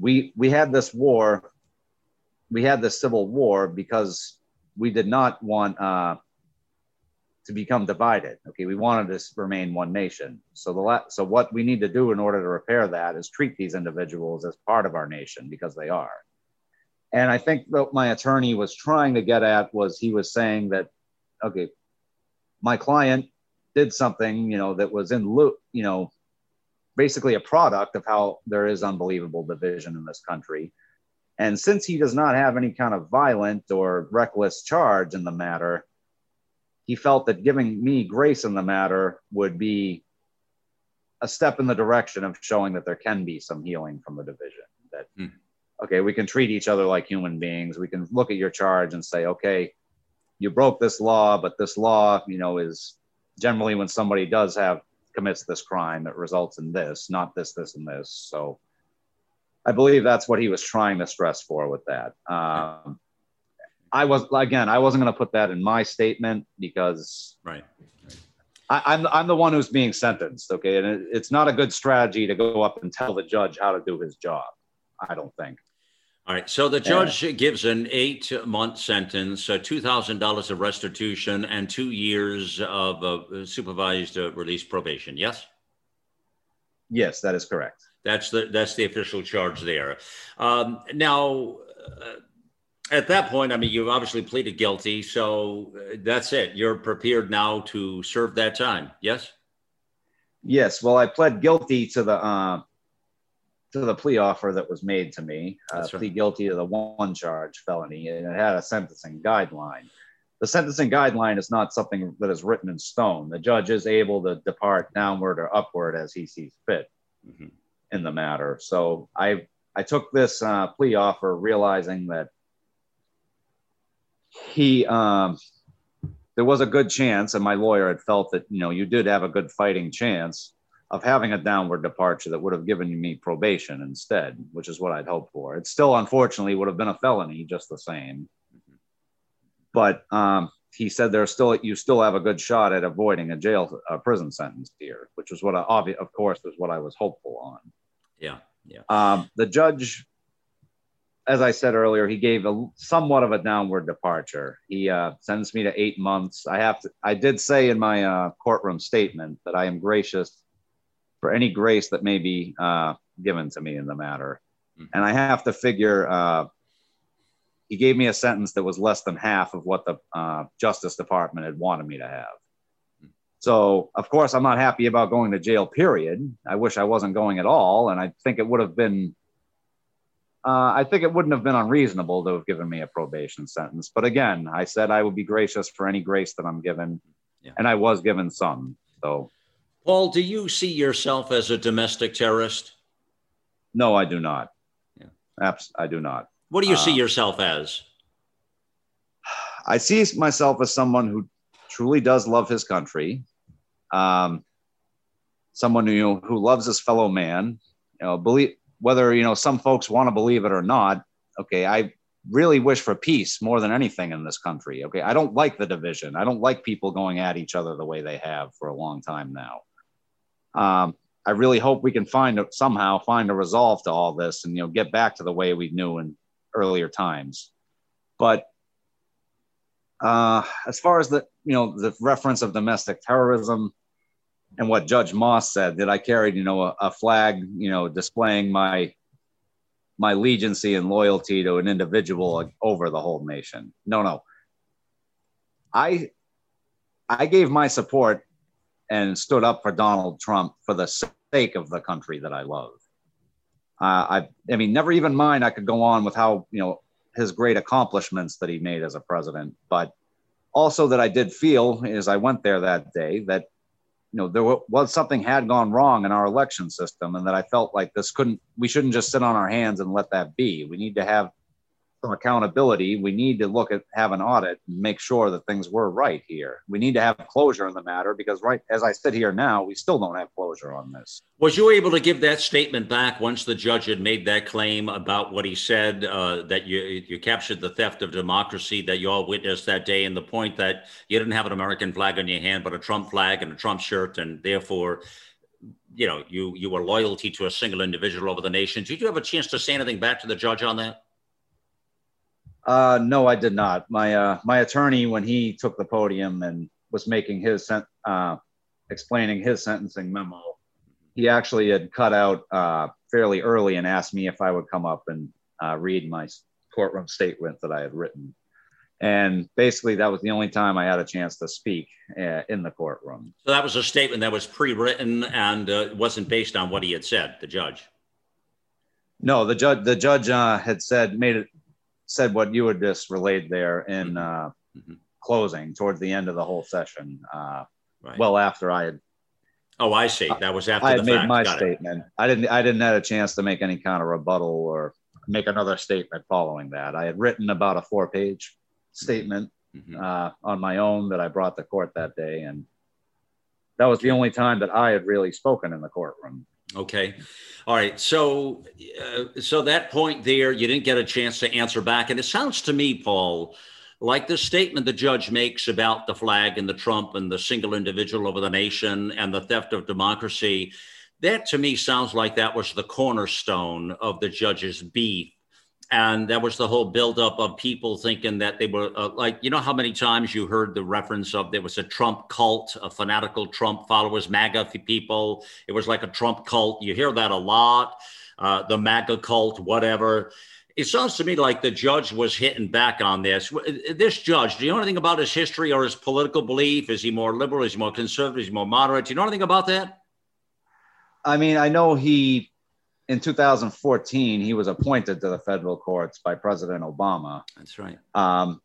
we we had this war, we had this civil war because we did not want uh, to become divided. Okay, we wanted to remain one nation. So the la- so what we need to do in order to repair that is treat these individuals as part of our nation because they are. And I think what my attorney was trying to get at was he was saying that, okay, my client did something, you know, that was in loop, you know, basically a product of how there is unbelievable division in this country. And since he does not have any kind of violent or reckless charge in the matter, he felt that giving me grace in the matter would be a step in the direction of showing that there can be some healing from the division. That, mm. okay, we can treat each other like human beings. We can look at your charge and say, okay, you broke this law, but this law, you know, is generally when somebody does have commits this crime, it results in this, not this, this, and this. So, I believe that's what he was trying to stress for with that. Um, I was again, I wasn't going to put that in my statement because right. I, am I'm, I'm the one who's being sentenced. Okay, and it, it's not a good strategy to go up and tell the judge how to do his job. I don't think. All right. So the judge yeah. gives an eight month sentence, uh, $2,000 of restitution, and two years of uh, supervised uh, release probation. Yes? Yes, that is correct. That's the that's the official charge there. Um, now, uh, at that point, I mean, you've obviously pleaded guilty, so uh, that's it. You're prepared now to serve that time. Yes. Yes. Well, I pled guilty to the uh, to the plea offer that was made to me. Uh, right. Plead guilty to the one charge felony, and it had a sentencing guideline. The sentencing guideline is not something that is written in stone. The judge is able to depart downward or upward as he sees fit. Mm-hmm in the matter. So I I took this uh, plea offer, realizing that he um, there was a good chance, and my lawyer had felt that you know you did have a good fighting chance of having a downward departure that would have given me probation instead, which is what I'd hoped for. It still, unfortunately, would have been a felony just the same. But um, he said there's still you still have a good shot at avoiding a jail a prison sentence here, which was what I of course was what I was hopeful on. Yeah. Yeah. Um, the judge as I said earlier, he gave a somewhat of a downward departure. He uh, sentenced me to eight months. I have to. I did say in my uh, courtroom statement that I am gracious for any grace that may be uh, given to me in the matter, mm-hmm. and I have to figure. Uh, he gave me a sentence that was less than half of what the uh, Justice Department had wanted me to have. So, of course, I'm not happy about going to jail. Period. I wish I wasn't going at all, and I think it would have been uh, I think it wouldn't have been unreasonable to have given me a probation sentence. But again, I said I would be gracious for any grace that I'm given, yeah. and I was given some. So, Paul, do you see yourself as a domestic terrorist? No, I do not. Yeah. Abs- I do not. What do you uh, see yourself as? I see myself as someone who truly does love his country, um, someone who who loves his fellow man. You know, believe whether you know some folks want to believe it or not okay i really wish for peace more than anything in this country okay? I don't like the division. I don't like people going at each other the way they have for a long time now. Um, i really hope we can find a, somehow find a resolve to all this and you know get back to the way we knew in earlier times. But uh, as far as the you know the reference of domestic terrorism and what Judge Moss said that I carried, you know, a, a, flag, you know, displaying my my allegiancy and loyalty to an individual over the whole nation. No, no. I I gave my support and stood up for Donald Trump for the sake of the country that I love. Uh, I I mean, never even mind. I could go on with how you know his great accomplishments that he made as a president, but also that I did feel as I went there that day that you know there was something had gone wrong in our election system and that i felt like this couldn't we shouldn't just sit on our hands and let that be. We need to have some accountability. We need to look at have an audit and make sure that things were right here. We need to have closure in the matter because right as I sit here now, we still don't have closure on this. Was you able to give that statement back once the judge had made that claim about what he said uh, that you you captured the theft of democracy that you all witnessed that day, and the point that you didn't have an American flag on your hand but a Trump flag and a Trump shirt, and therefore you know you you were loyalty to a single individual over the nation. Did you have a chance to say anything back to the judge on that? Uh, no, I did not. My uh, my attorney, when he took the podium and was making his sen- uh, explaining his sentencing memo, he actually had cut out uh, fairly early and asked me if I would come up and uh, read my courtroom statement that I had written. And basically, that was the only time I had a chance to speak uh, in the courtroom. So that was a statement that was pre-written and uh, wasn't based on what he had said. The judge. No, the judge. The judge uh, had said made it said what you had just relayed there in mm-hmm. uh, mm-hmm. closing towards the end of the whole session. Uh, right. Well, after I had. Oh, I see. That was after I had made fact. my Got statement. It. I didn't. I didn't have a chance to make any kind of rebuttal or make another statement following that. I had written about a four-page statement mm-hmm. uh, on my own that I brought to court that day, and that was the only time that I had really spoken in the courtroom. Okay. All right. So, uh, so that point there, you didn't get a chance to answer back. And it sounds to me, Paul, like the statement the judge makes about the flag and the Trump and the single individual over the nation and the theft of democracy. That to me sounds like that was the cornerstone of the judge's beef and that was the whole buildup of people thinking that they were uh, like you know how many times you heard the reference of there was a trump cult a fanatical trump followers maga people. It was like a trump cult. You hear that a lot. Uh, the maga cult whatever. It sounds to me like the judge was hitting back on this. This judge do you know anything about his history or his political belief? Is he more liberal? Is he more conservative? Is he more moderate? Do you know anything about that? I mean i know he in 2014, he was appointed to the federal courts by President Obama. That's right. Um,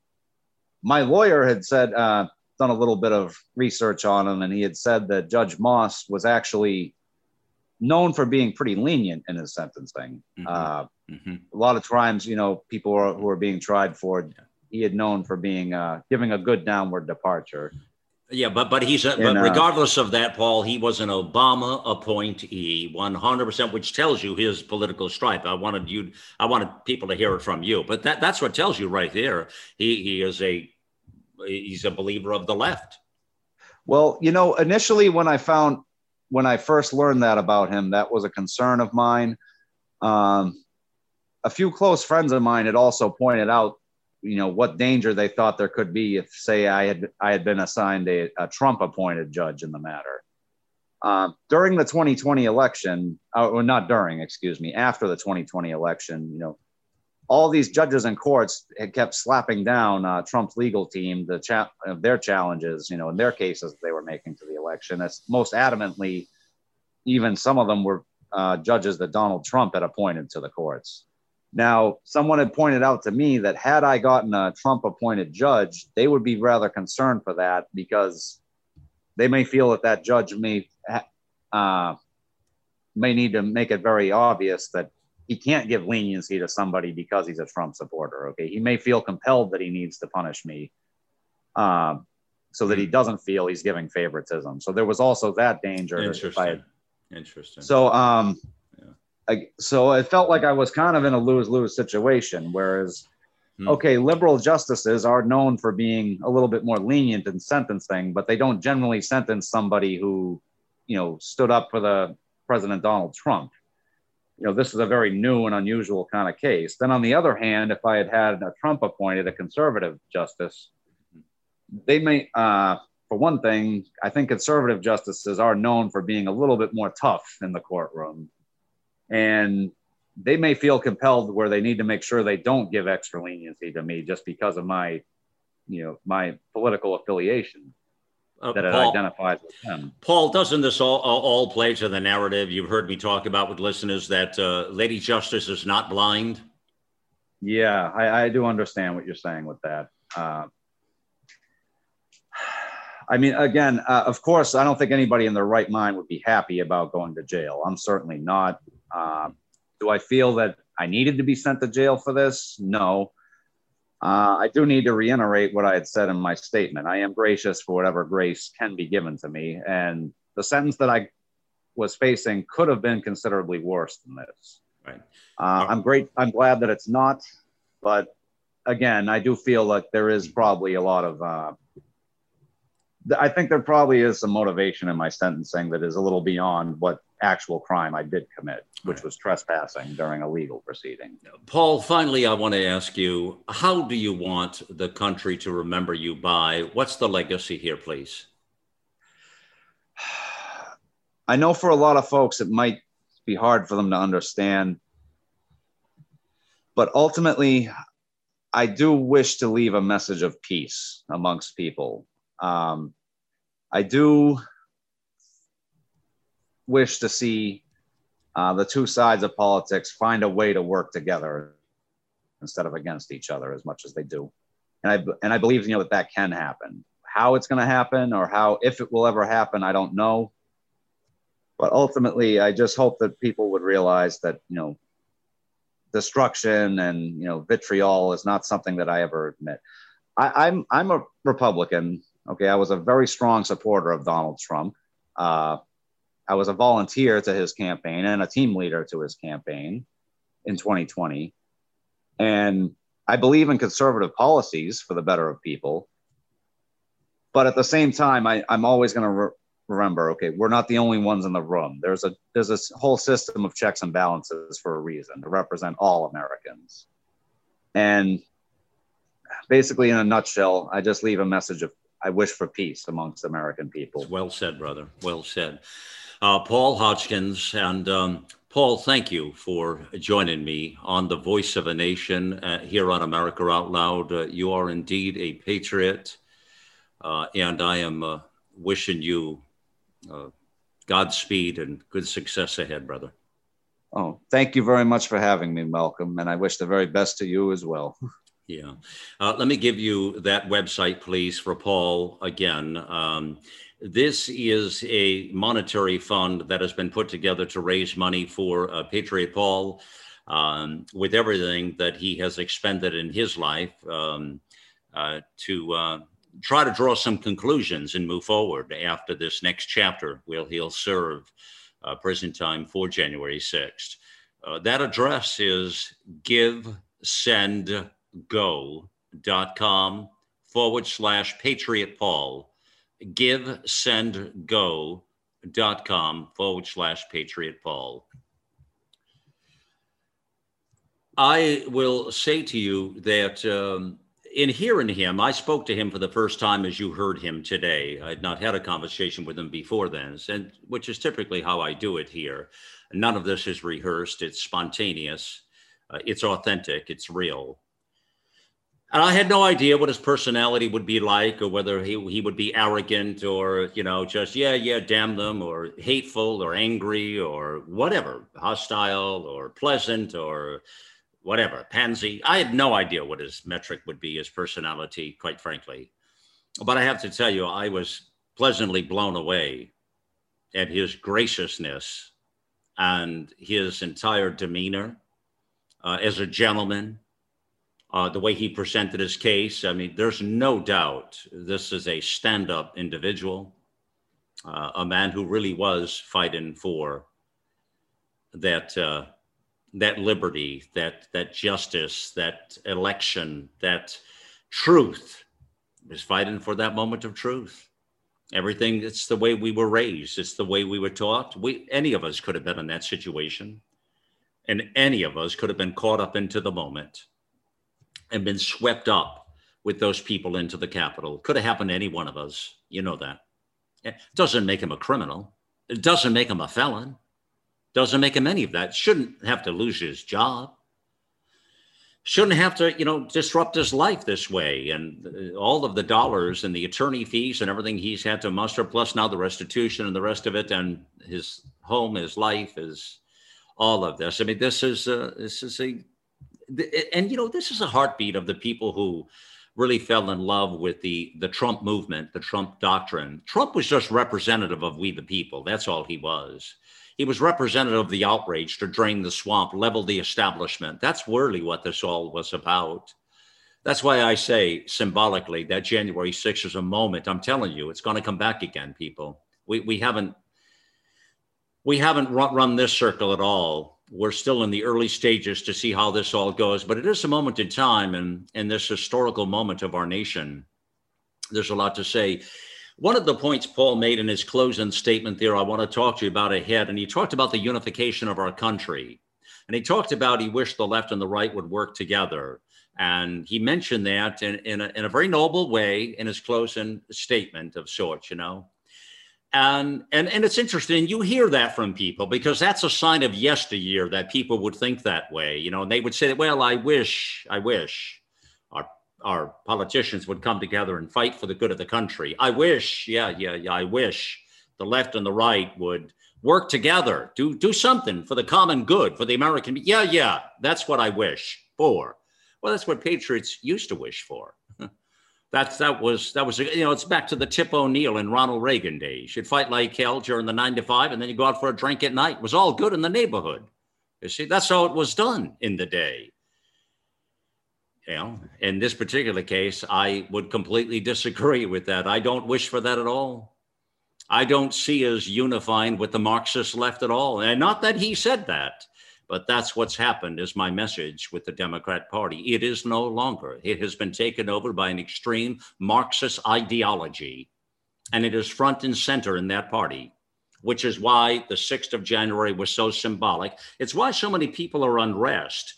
my lawyer had said, uh, done a little bit of research on him, and he had said that Judge Moss was actually known for being pretty lenient in his sentencing. Mm-hmm. Uh, mm-hmm. A lot of times, you know, people who are, who are being tried for, he had known for being uh, giving a good downward departure. Yeah, but but he's a, but uh, regardless of that, Paul, he was an Obama appointee, one hundred percent, which tells you his political stripe. I wanted you, I wanted people to hear it from you, but that that's what tells you right there. He he is a he's a believer of the left. Well, you know, initially when I found when I first learned that about him, that was a concern of mine. Um, a few close friends of mine had also pointed out, you know, what danger they thought there could be if, say, I had I had been assigned a, a Trump-appointed judge in the matter. Uh, during the 2020 election, uh, or not during, excuse me, after the 2020 election, you know, all these judges and courts had kept slapping down uh, Trump's legal team, the cha- their challenges, you know, in their cases they were making to the election. As most adamantly, even some of them were uh, judges that Donald Trump had appointed to the courts. Now, someone had pointed out to me that had I gotten a Trump appointed judge, they would be rather concerned for that because they may feel that that judge may uh, may need to make it very obvious that he can't give leniency to somebody because he's a Trump supporter. Okay, he may feel compelled that he needs to punish me, um, so that he doesn't feel he's giving favoritism. So there was also that danger. Interesting. Interesting. So, um. I, so it felt like I was kind of in a lose lose situation. Whereas, hmm. okay, liberal justices are known for being a little bit more lenient in sentencing, but they don't generally sentence somebody who, you know, stood up for the President Donald Trump you know, this is a very new and unusual kind of case. Then on the other hand, if I had had a Trump appointed a conservative justice, they may, uh, for one thing, I think conservative justices are known for being a little bit more tough in the courtroom. And they may feel compelled where they need to make sure they don't give extra leniency to me just because of my, you know, my political affiliation uh, that it Paul, identifies with them. Paul, doesn't this all, all play to the narrative you've heard me talk about with listeners that uh, Lady Justice is not blind? Yeah, I, I do understand what you're saying with that. Uh, I mean, again, uh, of course, I don't think anybody in their right mind would be happy about going to jail. I'm certainly not. Um, do I feel that I needed to be sent to jail for this? No. Uh, I do need to reiterate what I had said in my statement. I am gracious for whatever grace can be given to me. And the sentence that I was facing could have been considerably worse than this. Right. Uh, I'm great. I'm glad that it's not. But again, I do feel like there is probably a lot of uh, I think there probably is some motivation in my sentencing that is a little beyond what actual crime I did commit, which was trespassing during a legal proceeding. Paul, finally, I want to ask you how do you want the country to remember you by? What's the legacy here, please? I know for a lot of folks, it might be hard for them to understand. But ultimately, I do wish to leave a message of peace amongst people. Um, I do wish to see uh, the two sides of politics find a way to work together instead of against each other as much as they do. And I, and I believe, you know, that that can happen. How it's going to happen or how, if it will ever happen, I don't know. But ultimately, I just hope that people would realize that, you know, destruction and, you know, vitriol is not something that I ever admit. I, I'm, I'm a Republican Okay, I was a very strong supporter of Donald Trump. Uh, I was a volunteer to his campaign and a team leader to his campaign in 2020. And I believe in conservative policies for the better of people. But at the same time, I, am always going to re- remember okay, we're not the only ones in the room. There's a, there's a whole system of checks and balances for a reason to represent all Americans. And basically, in a nutshell, I just leave a message of I wish for peace amongst American people. Well said, brother. Well said. Uh, Paul Hodgkins. And um, Paul, thank you for joining me on the Voice of a Nation uh, here on America Out Loud. Uh, you are indeed a patriot. Uh, and I am uh, wishing you uh, Godspeed and good success ahead, brother. Oh, thank you very much for having me, Malcolm. And I wish the very best to you as well. Yeah. Uh, let me give you that website, please, for Paul again. Um, this is a monetary fund that has been put together to raise money for uh, Patriot Paul um, with everything that he has expended in his life um, uh, to uh, try to draw some conclusions and move forward after this next chapter where he'll serve uh, prison time for January 6th. Uh, that address is give, send, go.com forward slash Patriot Paul. GiveSendGo.com forward slash Patriot Paul. I will say to you that um, in hearing him, I spoke to him for the first time as you heard him today. I had not had a conversation with him before then, and which is typically how I do it here. None of this is rehearsed, it's spontaneous, uh, it's authentic, it's real. And I had no idea what his personality would be like, or whether he, he would be arrogant, or you know, just yeah, yeah, damn them, or hateful, or angry, or whatever, hostile, or pleasant, or whatever, pansy. I had no idea what his metric would be, his personality, quite frankly. But I have to tell you, I was pleasantly blown away at his graciousness and his entire demeanor uh, as a gentleman uh, the way he presented his case. I mean, there's no doubt this is a stand up individual, uh, a man who really was fighting for that. Uh, that liberty, that that justice, that election, that truth, is fighting for that moment of truth. Everything, it's the way we were raised. It's the way we were taught. We, any of us could have been in that situation. And any of us could have been caught up into the moment and been swept up with those people into the Capitol. Could have happened to any one of us. You know that. It doesn't make him a criminal. It doesn't make him a felon. Doesn't make him any of that. Shouldn't have to lose his job. Shouldn't have to, you know, disrupt his life this way. And uh, all of the dollars and the attorney fees and everything he's had to muster, plus now the restitution and the rest of it, and his home, his life, his all of this. I mean, this is a, this is a and you know this is a heartbeat of the people who really fell in love with the the Trump movement, the Trump doctrine. Trump was just representative of we the people. That's all he was. He was representative of the outrage to drain the swamp, level the establishment. That's really what this all was about. That's why I say symbolically that January 6th is a moment. I'm telling you, it's going to come back again, people. We we haven't we haven't run, run this circle at all we're still in the early stages to see how this all goes, but it is a moment in time and in this historical moment of our nation. There's a lot to say. One of the points Paul made in his closing statement there, I want to talk to you about ahead, and he talked about the unification of our country. And he talked about he wished the left and the right would work together. And he mentioned that in, in, a, in a very noble way in his closing statement of sorts, you know. And, and, and it's interesting, you hear that from people because that's a sign of yesteryear that people would think that way, you know, and they would say, well, I wish, I wish our, our politicians would come together and fight for the good of the country. I wish, yeah, yeah, yeah, I wish the left and the right would work together, do, do something for the common good, for the American. Yeah, yeah, that's what I wish for. Well, that's what patriots used to wish for. That's that was that was you know it's back to the Tip O'Neill and Ronald Reagan days. You'd fight like hell during the nine to five, and then you go out for a drink at night. It was all good in the neighborhood. You see, that's how it was done in the day. You know, in this particular case, I would completely disagree with that. I don't wish for that at all. I don't see us unifying with the Marxist left at all. And not that he said that. But that's what's happened, is my message with the Democrat Party. It is no longer. It has been taken over by an extreme Marxist ideology, and it is front and center in that party, which is why the 6th of January was so symbolic. It's why so many people are unrest.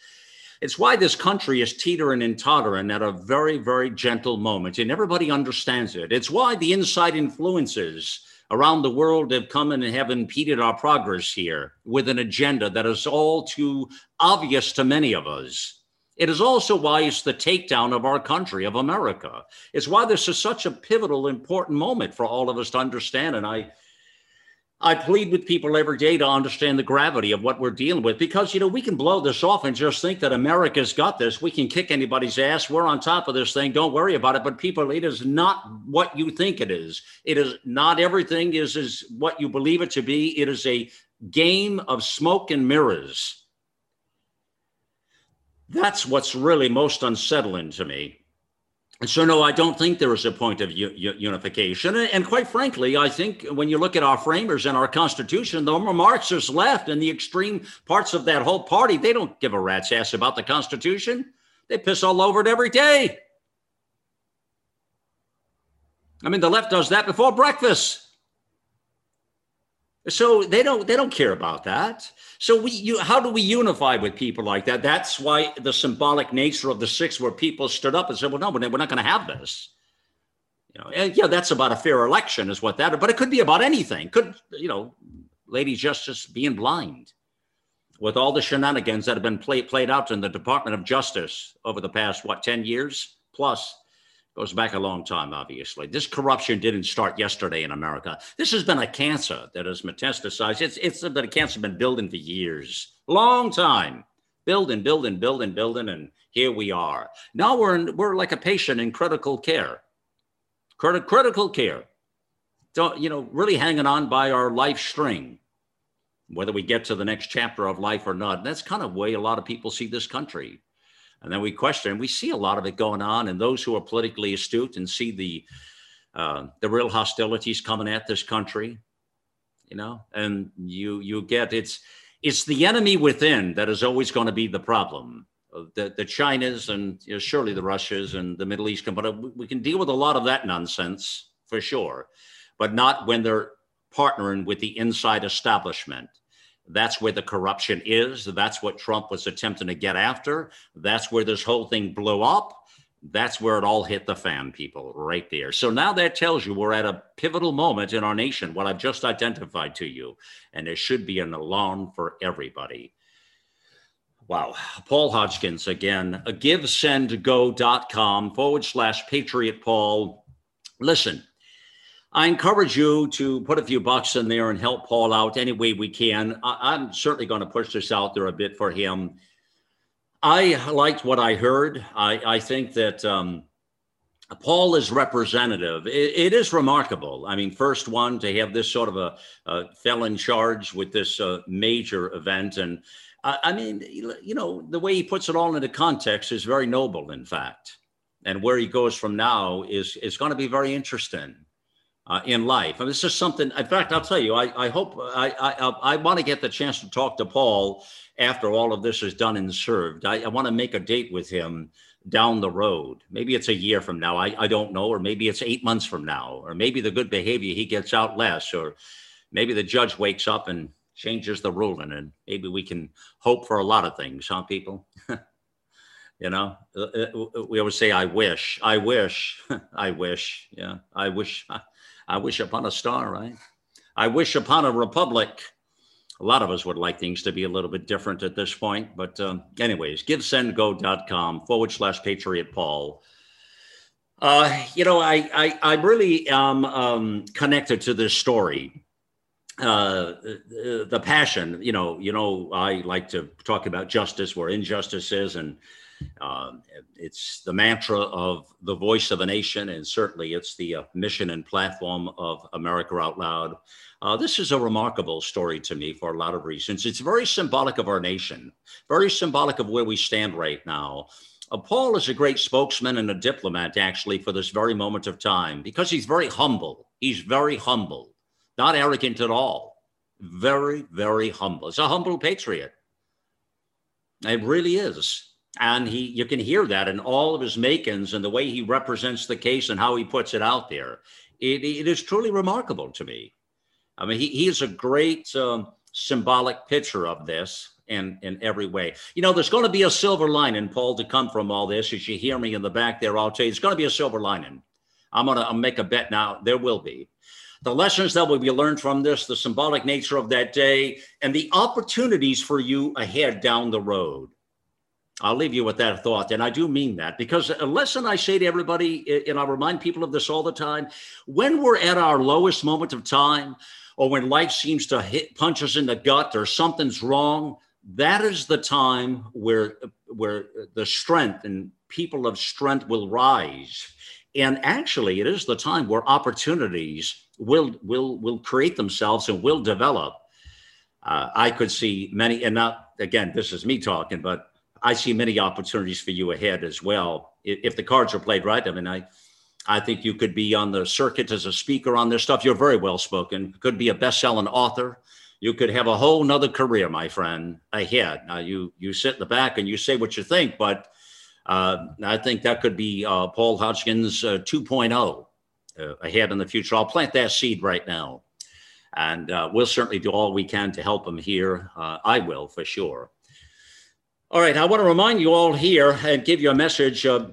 It's why this country is teetering and tottering at a very, very gentle moment, and everybody understands it. It's why the inside influences around the world have come and have impeded our progress here with an agenda that is all too obvious to many of us. It is also why it's the takedown of our country, of America. It's why this is such a pivotal, important moment for all of us to understand. And I, I plead with people every day to understand the gravity of what we're dealing with because, you know, we can blow this off and just think that America's got this. We can kick anybody's ass. We're on top of this thing. Don't worry about it. But people, it is not what you think it is. It is not everything is, is what you believe it to be. It is a game of smoke and mirrors. That's what's really most unsettling to me. And so, no, I don't think there is a point of u- unification. And quite frankly, I think when you look at our framers and our Constitution, the Marxists left and the extreme parts of that whole party, they don't give a rat's ass about the Constitution. They piss all over it every day. I mean, the left does that before breakfast. So they don't they don't care about that. So we you how do we unify with people like that? That's why the symbolic nature of the six, where people stood up and said, "Well, no, we're not going to have this." You know, and yeah, that's about a fair election, is what that. But it could be about anything. Could you know, Lady Justice being blind, with all the shenanigans that have been play, played out in the Department of Justice over the past what ten years plus goes back a long time, obviously. This corruption didn't start yesterday in America. This has been a cancer that has metastasized. It's, it's been a cancer been building for years, long time, building, building, building, building, and here we are. Now we're in, we're like a patient in critical care, Crit- critical care. Don't you know? Really hanging on by our life string, whether we get to the next chapter of life or not. That's kind of way a lot of people see this country and then we question, we see a lot of it going on, and those who are politically astute and see the uh, the real hostilities coming at this country, you know, and you you get it's it's the enemy within that is always going to be the problem. The the Chinas and you know, surely the Russias and the Middle East, can but we can deal with a lot of that nonsense for sure, but not when they're partnering with the inside establishment that's where the corruption is. That's what Trump was attempting to get after. That's where this whole thing blew up. That's where it all hit the fan, people, right there. So now that tells you we're at a pivotal moment in our nation, what I've just identified to you. And there should be an alarm for everybody. Wow. Paul Hodgkins again, givesendgo.com forward slash patriot Paul. Listen, I encourage you to put a few bucks in there and help Paul out any way we can. I, am certainly going to push this out there a bit for him. I liked what I heard. I, I think that um, Paul is representative. It, it is remarkable. I mean, first one to have this sort of a, a felon charge with this uh, major event. And I, I mean, you know, the way he puts it all into context is very noble, in fact. And where he goes from now is, is going to be very interesting uh, in life. And this is something, in fact, I'll tell you, I, I hope I, I, I want to get the chance to talk to Paul after all of this is done and served. I, I want to make a date with him down the road. Maybe it's a year from now. I, I don't know. Or maybe it's eight months from now. Or maybe the good behavior he gets out less. Or maybe the judge wakes up and changes the ruling. And maybe we can hope for a lot of things, huh, people? you know, uh, uh, we always say, I wish, I wish, I wish. Yeah, I wish. I wish upon a star, right? I wish upon a republic. A lot of us would like things to be a little bit different at this point. But, um, anyways, givesendgo.com forward slash patriot Paul. Uh, you know, I, I, I really am um, connected to this story. Uh, the, the passion, you know, you know, I like to talk about justice where injustice is, and um, it's the mantra of the voice of a nation, and certainly it's the uh, mission and platform of America Out Loud. Uh, this is a remarkable story to me for a lot of reasons. It's very symbolic of our nation, very symbolic of where we stand right now. Uh, Paul is a great spokesman and a diplomat, actually, for this very moment of time because he's very humble. He's very humble, not arrogant at all. Very, very humble. It's a humble patriot. It really is and he you can hear that in all of his makings and the way he represents the case and how he puts it out there. It, it is truly remarkable to me. I mean he, he is a great um, symbolic picture of this in in every way. You know there's going to be a silver lining paul to come from all this. As you hear me in the back there i'll tell you it's going to be a silver lining. I'm going to make a bet now there will be. The lessons that will be learned from this, the symbolic nature of that day, and the opportunities for you ahead down the road. I'll leave you with that thought. And I do mean that because a lesson I say to everybody, and I remind people of this all the time when we're at our lowest moment of time, or when life seems to hit punch us in the gut or something's wrong, that is the time where where the strength and people of strength will rise. And actually, it is the time where opportunities will will will create themselves and will develop. Uh, I could see many, and not again, this is me talking, but I see many opportunities for you ahead as well. If the cards are played right, I mean, I, I think you could be on the circuit as a speaker on this stuff. You're very well spoken. Could be a best-selling author. You could have a whole nother career, my friend, ahead. Now you you sit in the back and you say what you think, but uh, I think that could be uh, Paul Hodgkins uh, 2.0 uh, ahead in the future. I'll plant that seed right now. And uh, we'll certainly do all we can to help him here. Uh, I will for sure. All right, I want to remind you all here and give you a message uh,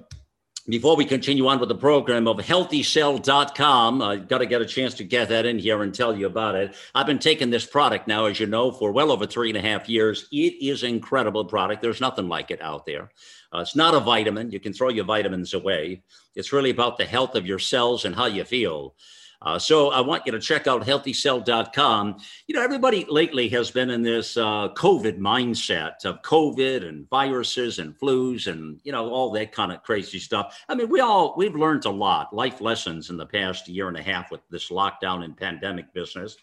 before we continue on with the program of healthycell.com. I got to get a chance to get that in here and tell you about it. I've been taking this product now, as you know, for well over three and a half years. It is an incredible product. There's nothing like it out there. Uh, it's not a vitamin. You can throw your vitamins away. It's really about the health of your cells and how you feel. Uh, so I want you to check out healthycell.com. You know, everybody lately has been in this uh, COVID mindset of COVID and viruses and flus and, you know, all that kind of crazy stuff. I mean, we all, we've learned a lot, life lessons in the past year and a half with this lockdown and pandemic business.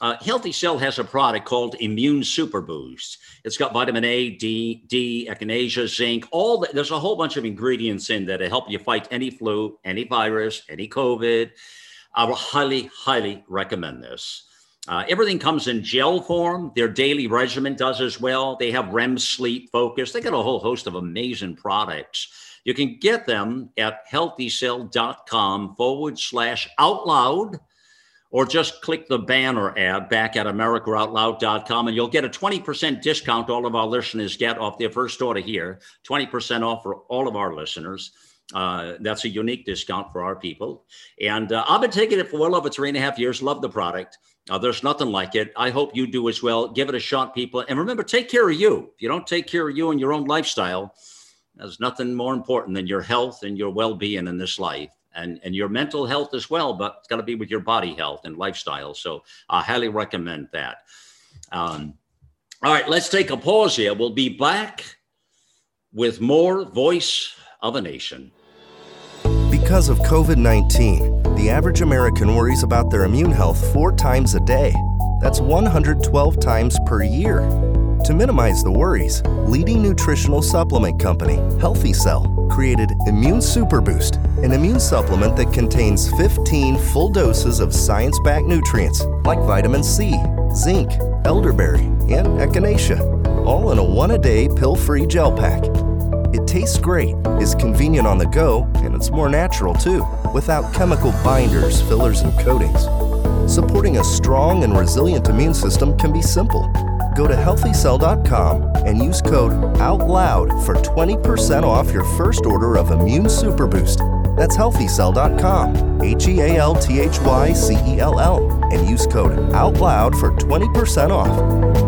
Uh, Healthy Cell has a product called Immune Super Boost. It's got vitamin A, D, D, echinacea, zinc. All the, there's a whole bunch of ingredients in there to help you fight any flu, any virus, any COVID. I will highly, highly recommend this. Uh, everything comes in gel form. Their daily regimen does as well. They have REM sleep focus. They got a whole host of amazing products. You can get them at healthycell.com forward slash out loud or just click the banner ad back at americaoutloud.com and you'll get a 20% discount all of our listeners get off their first order here 20% off for all of our listeners uh, that's a unique discount for our people and uh, i've been taking it for well over three and a half years love the product uh, there's nothing like it i hope you do as well give it a shot people and remember take care of you if you don't take care of you and your own lifestyle there's nothing more important than your health and your well-being in this life and, and your mental health as well, but it's got to be with your body health and lifestyle. So I highly recommend that. Um, all right, let's take a pause here. We'll be back with more Voice of a Nation. Because of COVID 19, the average American worries about their immune health four times a day. That's 112 times per year. To minimize the worries, leading nutritional supplement company, Healthy Cell, created Immune Super Boost, an immune supplement that contains 15 full doses of science backed nutrients like vitamin C, zinc, elderberry, and echinacea, all in a one a day pill free gel pack. It tastes great, is convenient on the go, and it's more natural too, without chemical binders, fillers, and coatings. Supporting a strong and resilient immune system can be simple go to healthycell.com and use code OUTLOUD for 20% off your first order of Immune Super Boost. That's healthycell.com, H E A L T H Y C E L L, and use code OUTLOUD for 20% off.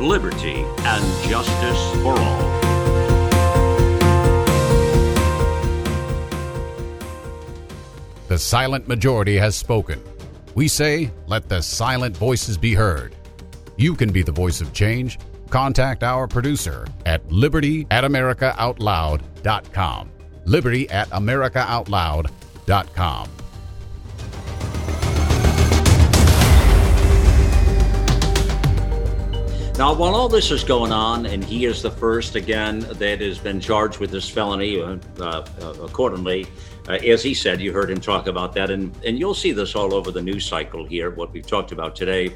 liberty, and justice for all. The silent majority has spoken. We say, let the silent voices be heard. You can be the voice of change. Contact our producer at liberty at americaoutloud.com. Liberty at americaoutloud.com. Now, while all this is going on, and he is the first again that has been charged with this felony, uh, uh, accordingly, uh, as he said, you heard him talk about that, and and you'll see this all over the news cycle here. What we've talked about today,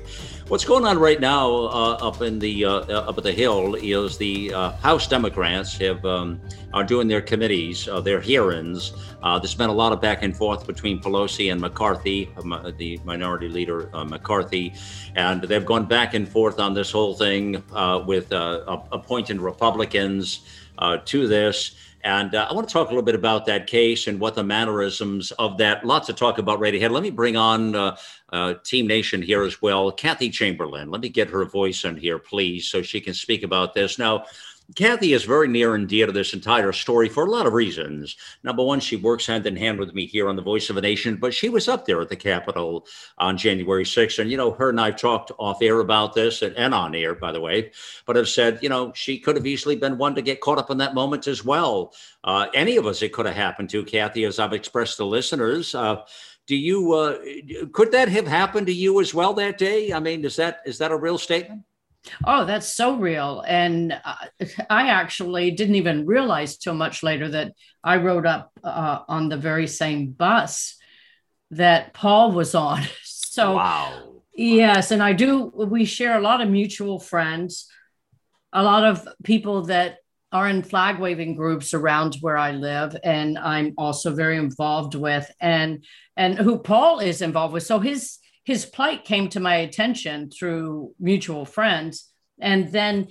what's going on right now uh, up in the uh, uh, up at the Hill is the House Democrats have um, are doing their committees, their hearings. there's been a lot of back and forth between Pelosi and McCarthy, the Minority Leader McCarthy, and they've gone back and forth on this whole thing with appointing Republicans to this. And uh, I want to talk a little bit about that case and what the mannerisms of that. Lots to talk about right ahead. Let me bring on uh, uh, Team Nation here as well. Kathy Chamberlain, let me get her voice in here, please, so she can speak about this. Now, Kathy is very near and dear to this entire story for a lot of reasons. Number one, she works hand in hand with me here on the Voice of a Nation, but she was up there at the Capitol on January 6th. And, you know, her and I talked off air about this and, and on air, by the way, but have said, you know, she could have easily been one to get caught up in that moment as well. Uh, any of us, it could have happened to, Kathy, as I've expressed to listeners. Uh, do you uh, could that have happened to you as well that day? I mean, is that is that a real statement? Oh, that's so real. And uh, I actually didn't even realize till much later that I rode up uh, on the very same bus that Paul was on. So, wow. Yes. And I do, we share a lot of mutual friends, a lot of people that are in flag waving groups around where I live. And I'm also very involved with, and, and who Paul is involved with. So his, his plight came to my attention through mutual friends. And then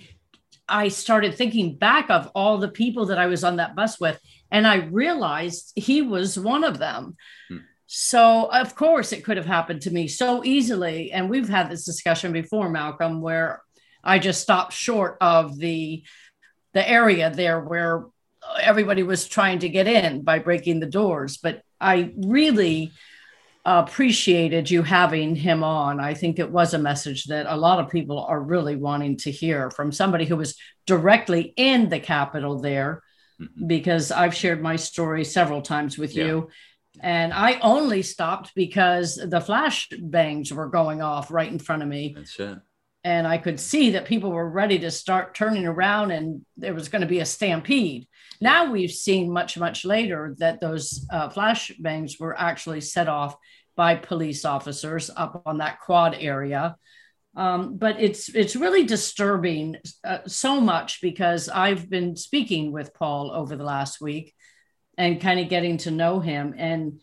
I started thinking back of all the people that I was on that bus with, and I realized he was one of them. Hmm. So, of course, it could have happened to me so easily. And we've had this discussion before, Malcolm, where I just stopped short of the the area there where everybody was trying to get in by breaking the doors. But I really appreciated you having him on. I think it was a message that a lot of people are really wanting to hear from somebody who was directly in the Capitol there, mm-hmm. because I've shared my story several times with yeah. you. And I only stopped because the flash bangs were going off right in front of me. That's it. And I could see that people were ready to start turning around and there was going to be a stampede. Now we've seen much, much later that those uh, flashbangs were actually set off by police officers up on that quad area. Um, but it's it's really disturbing uh, so much because I've been speaking with Paul over the last week and kind of getting to know him. And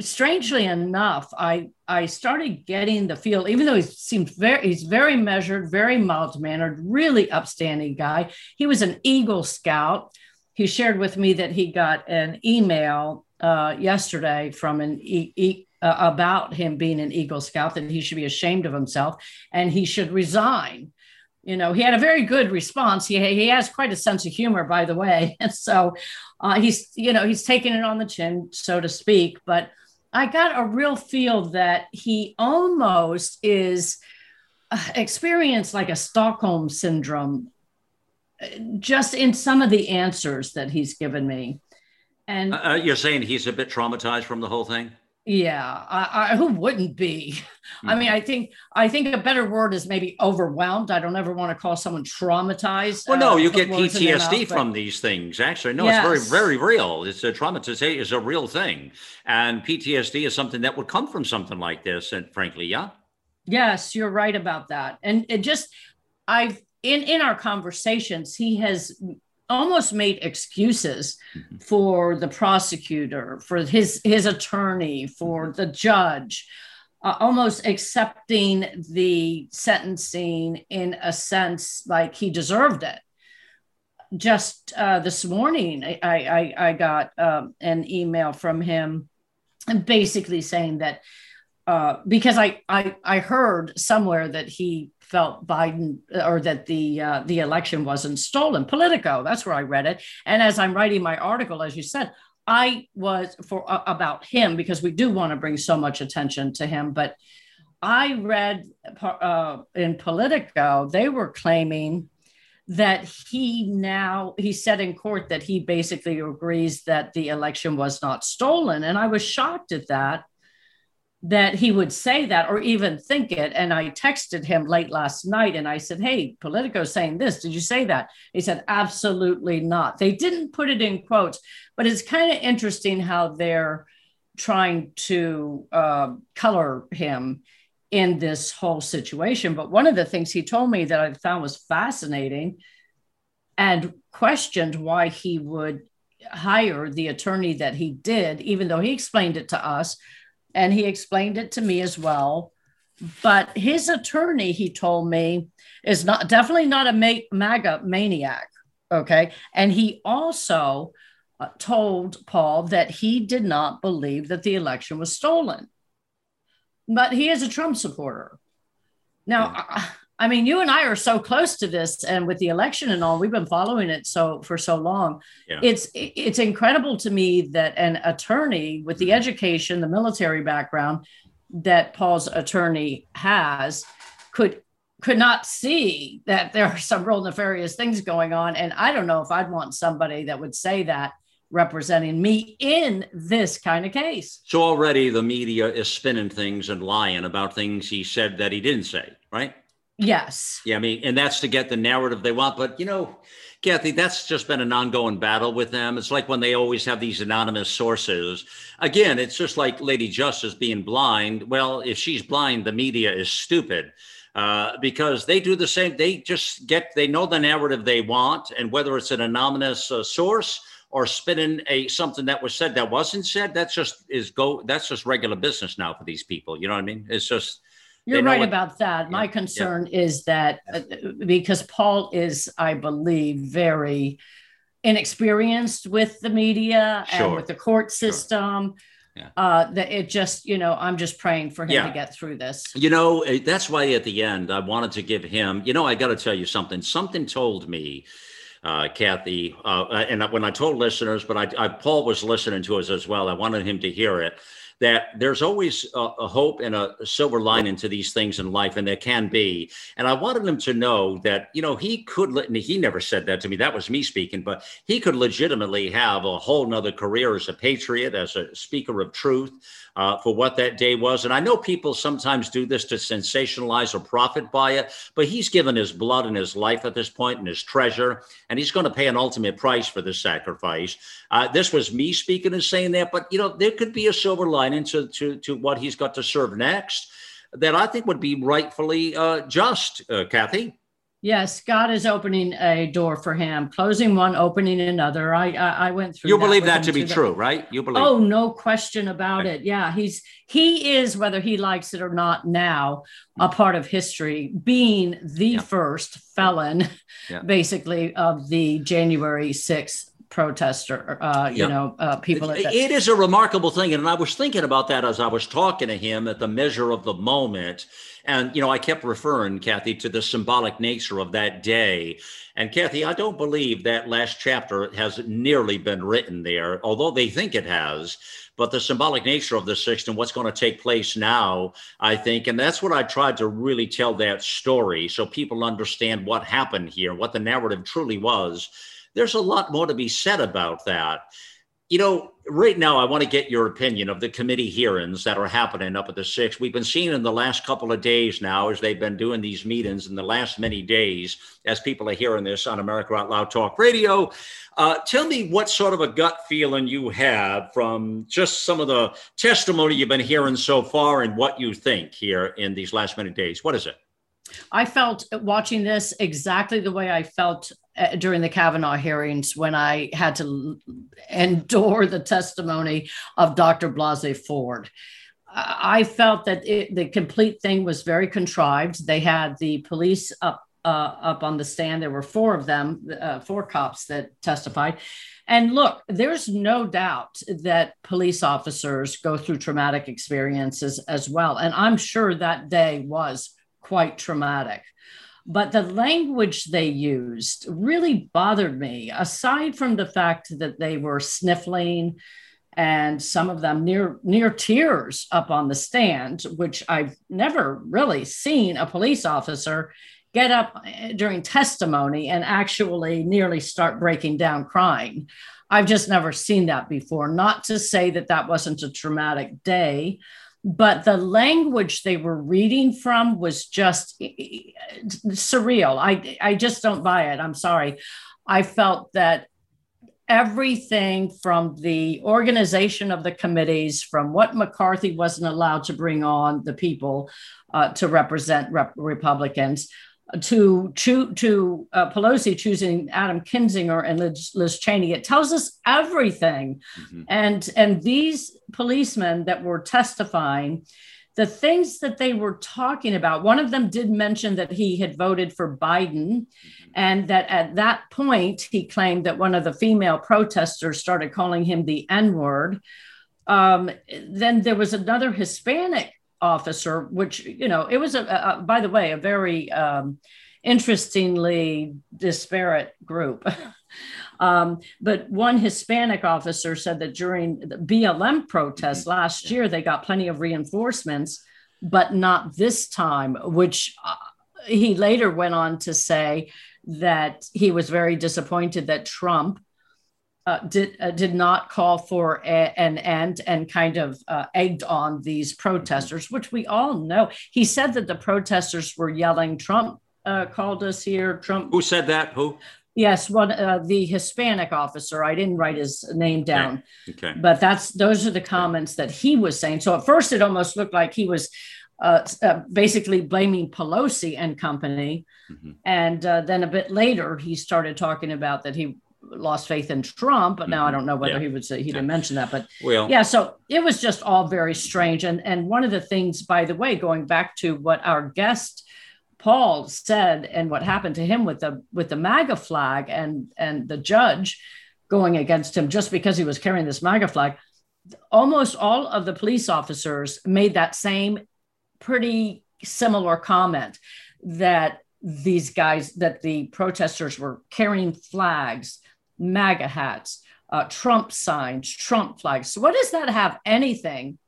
strangely enough I I started getting the feel even though he seemed very he's very measured very mild mannered really upstanding guy. He was an eagle scout he shared with me that he got an email uh, yesterday from an e- e- uh, about him being an Eagle Scout that he should be ashamed of himself and he should resign. You know, he had a very good response. He, he has quite a sense of humor, by the way. And so uh, he's, you know, he's taking it on the chin, so to speak. But I got a real feel that he almost is uh, experienced like a Stockholm syndrome just in some of the answers that he's given me. And uh, uh, you're saying he's a bit traumatized from the whole thing? Yeah, I, I, who wouldn't be? Mm-hmm. I mean, I think I think a better word is maybe overwhelmed. I don't ever want to call someone traumatized. Well, no, uh, you get PTSD from these things. Actually, no, yes. it's very, very real. It's a traumatization is a real thing, and PTSD is something that would come from something like this. And frankly, yeah. Yes, you're right about that. And it just, I've in in our conversations he has almost made excuses mm-hmm. for the prosecutor for his his attorney for mm-hmm. the judge uh, almost accepting the sentencing in a sense like he deserved it just uh, this morning i i, I got um, an email from him basically saying that uh, because I, I I heard somewhere that he felt Biden or that the uh, the election wasn't stolen. Politico, that's where I read it. And as I'm writing my article, as you said, I was for uh, about him because we do want to bring so much attention to him. But I read uh, in Politico they were claiming that he now he said in court that he basically agrees that the election was not stolen, and I was shocked at that that he would say that or even think it. And I texted him late last night and I said, Hey, Politico saying this. Did you say that? He said, Absolutely not. They didn't put it in quotes, but it's kind of interesting how they're trying to uh, color him in this whole situation. But one of the things he told me that I found was fascinating and questioned why he would hire the attorney that he did, even though he explained it to us and he explained it to me as well. But his attorney, he told me, is not definitely not a MAGA maniac. Okay. And he also uh, told Paul that he did not believe that the election was stolen. But he is a Trump supporter. Now, I, mean, you and I are so close to this, and with the election and all, we've been following it so for so long. Yeah. It's it's incredible to me that an attorney with the Mm-hmm. education, the military background that Paul's attorney has, could could not see that there are some real nefarious things going on. And I don't know if I'd want somebody that would say that representing me in this kind of case. So already the media is spinning things and lying about things he said that he didn't say, right? Yes. Yeah, I mean, and that's to get the narrative they want. But you know, Kathy, that's just been an ongoing battle with them. It's like when they always have these anonymous sources. Again, it's just like Lady Justice being blind. Well, if she's blind, the media is stupid. Uh, because they do the same. They just get, they know the narrative they want, and whether it's an anonymous uh, source or spinning a something that was said that wasn't said, that's just is go. That's just regular business now for these people. You know what I mean? It's just You're right what- about that. My Yeah, yeah. concern is that uh, because Paul is, I believe, very inexperienced with the media and with the court system. Yeah. Uh, that it just, you know, I'm just praying for him Yeah. to get through this. You know, eh, that's why at the end I wanted to give him, you know, I got to tell you something. Something told me, uh, Kathy, uh, and when I told listeners, but I, I, Paul was listening to us as well. I wanted him to hear it. That there's always a, a hope and a silver lining to these things in life, and there can be. And I wanted him to know that, you know, he could, he never said that to me. That was me speaking, but he could legitimately have a whole nother career as a patriot, as a speaker of truth, uh, for what that day was. And I know people sometimes do this to sensationalize or profit by it, but he's given his blood and his life at this point and his treasure, and he's going to pay an ultimate price for this sacrifice. Uh, this was me speaking and saying that, but you know, there could be a silver lining to to to what he's got to serve next that I think would be rightfully uh, just, uh, Kathy. Yes, God is opening a door for him, closing one, opening another. I I, I went through. You believe that to be true, right? You believe. Oh, no question about Okay. it. Yeah, he's he is whether he likes it or not now a part of history, being the Yeah. first felon, Yeah. basically of the January sixth protester. Uh, you Yeah. know, uh, people. It- it is a remarkable thing. And I was thinking about that as I was talking to him at the measure of the moment. And, you know, I kept referring, Kathy, to the symbolic nature of that day. And, Kathy, I don't believe that last chapter has nearly been written there, although they think it has. But the symbolic nature of the sixth and what's going to take place now, I think, and that's what I tried to really tell that story so people understand what happened here, what the narrative truly was. There's a lot more to be said about that. You know, right now, I want to get your opinion of the committee hearings that are happening up at the six. We've been seeing in the last couple of days now, as they've been doing these meetings in the last many days, as people are hearing this on America Out Loud Talk Radio. Uh, tell me what sort of a gut feeling you have from just some of the testimony you've been hearing so far and what you think here in these last many days. What is it? I felt watching this exactly the way I felt uh, during the Kavanaugh hearings when I had to endure the testimony of Dr. Blasey Ford. I felt that it, the complete thing was very contrived. They had the police up uh, up on the stand. There were four of them, uh, four cops that testified. And look, there's no doubt that police officers go through traumatic experiences as well. And I'm sure that day was quite traumatic. But the language they used really bothered me, aside from the fact that they were sniffling and some of them near near tears up on the stand, which I've never really seen a police officer get up eh, during testimony and actually nearly start breaking down crying. I've just never seen that before. Not to say that that wasn't a traumatic day, but the language they were reading from was just surreal. I I just don't buy it. I'm sorry. I felt that everything from the organization of the committees, from what McCarthy wasn't allowed to bring on the people uh, to represent rep- Republicans, to to, to uh, Pelosi choosing Adam Kinzinger and Liz, Liz Cheney. It tells us everything. Mhm. And and these policemen that were testifying, the things that they were talking about. One of them did mention that he had voted for Biden, and that at that point he claimed that one of the female protesters started calling him the N word. Um, then there was another Hispanic officer, which, you know, it was, a, a by the way, a very um, interestingly disparate group. um, but one Hispanic officer said that during the BLM protests mm-hmm. last year, they got plenty of reinforcements, but not this time, which uh, he later went on to say that he was very disappointed that Trump uh, did uh, did not call for a, an end and kind of uh, egged on these protesters, which we all know. He said that the protesters were yelling, "Trump uh, called us here." Trump. Who said that? Who? Yes, one uh, the Hispanic officer. I didn't write his name down. Okay. okay. But that's those are the comments that he was saying. So at first, it almost looked like he was uh, uh, basically blaming Pelosi and company. Mm-hmm. And uh, then a bit later, he started talking about that he lost faith in Trump, but now I mm-hmm. don't know whether yeah. he would uh, say he didn't mention that. But well, yeah, so it was just all very strange. And and one of the things, by the way, going back to what our guest Paul said and what happened to him with the with the MAGA flag and and the judge going against him just because he was carrying this MAGA flag, almost all of the police officers made that same pretty similar comment that these guys that the protesters were carrying flags MAGA hats, uh, Trump signs, Trump flags. So what does that have anything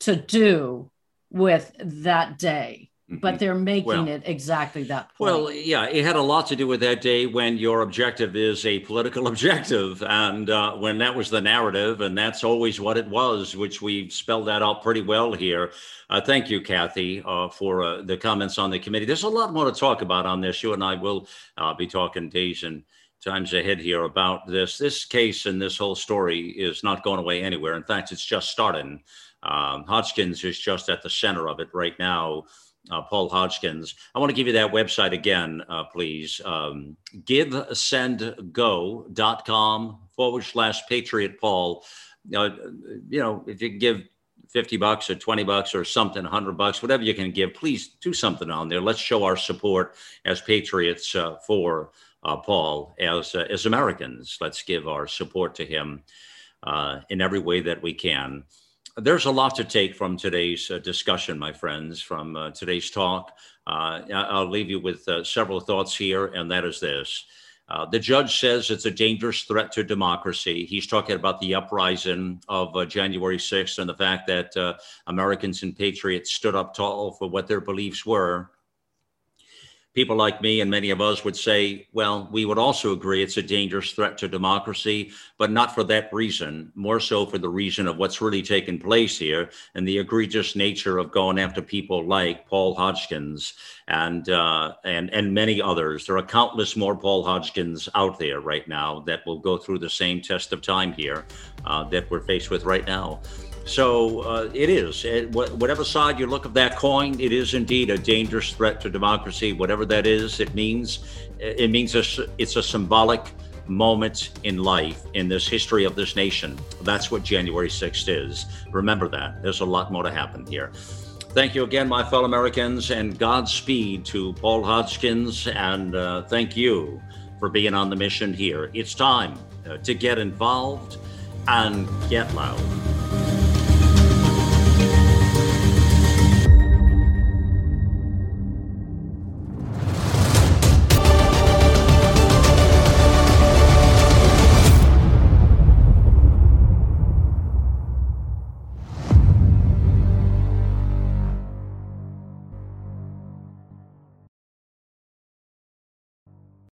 to do with that day? Mm-hmm. But they're making well, it exactly that point. Well, yeah, it had a lot to do with that day when your objective is a political objective. And uh, when that was the narrative, and that's always what it was, which we've spelled that out pretty well here. Uh, thank you, Kathy, uh, for uh, the comments on the committee. There's a lot more to talk about on this. You and I will uh, be talking days and times ahead here about this. This case and this whole story is not going away anywhere. In fact, it's just starting. Um, Hodgkins is just at the center of it right now. Uh, Paul Hodgkins. I want to give you that website again, uh, please. Um, GiveSendGo.com forward slash Patriot Paul. Uh, you know, if you give 50 bucks or 20 bucks or something, 100 bucks, whatever you can give, please do something on there. Let's show our support as patriots uh, for uh, Paul as uh, as Americans. Let's give our support to him uh, in every way that we can. There's a lot to take from today's uh, discussion, my friends, from uh, today's talk. Uh, I'll leave you with several thoughts here, and that is this. the judge says it's a dangerous threat to democracy. He's talking about the uprising of January 6th and the fact that Americans and patriots stood up tall for what their beliefs were people like me and many of us would say, well, we would also agree it's a dangerous threat to democracy, but not for that reason, more so for the reason of what's really taken place here and the egregious nature of going after people like Paul Hodgkins and uh, and and many others. There are countless more Paul Hodgkins out there right now that will go through the same test of time here uh, that we're faced with right now. So uh, it is. It, whatever side you look of that coin, it is indeed a dangerous threat to democracy. Whatever that is, it means it means it's a symbolic moment in life in this history of this nation. That's what January 6th is. Remember that. There's a lot more to happen here. Thank you again, my fellow Americans, and Godspeed to Paul Hodgkins. And uh, thank you for being on the mission here. It's time uh, to get involved and get loud.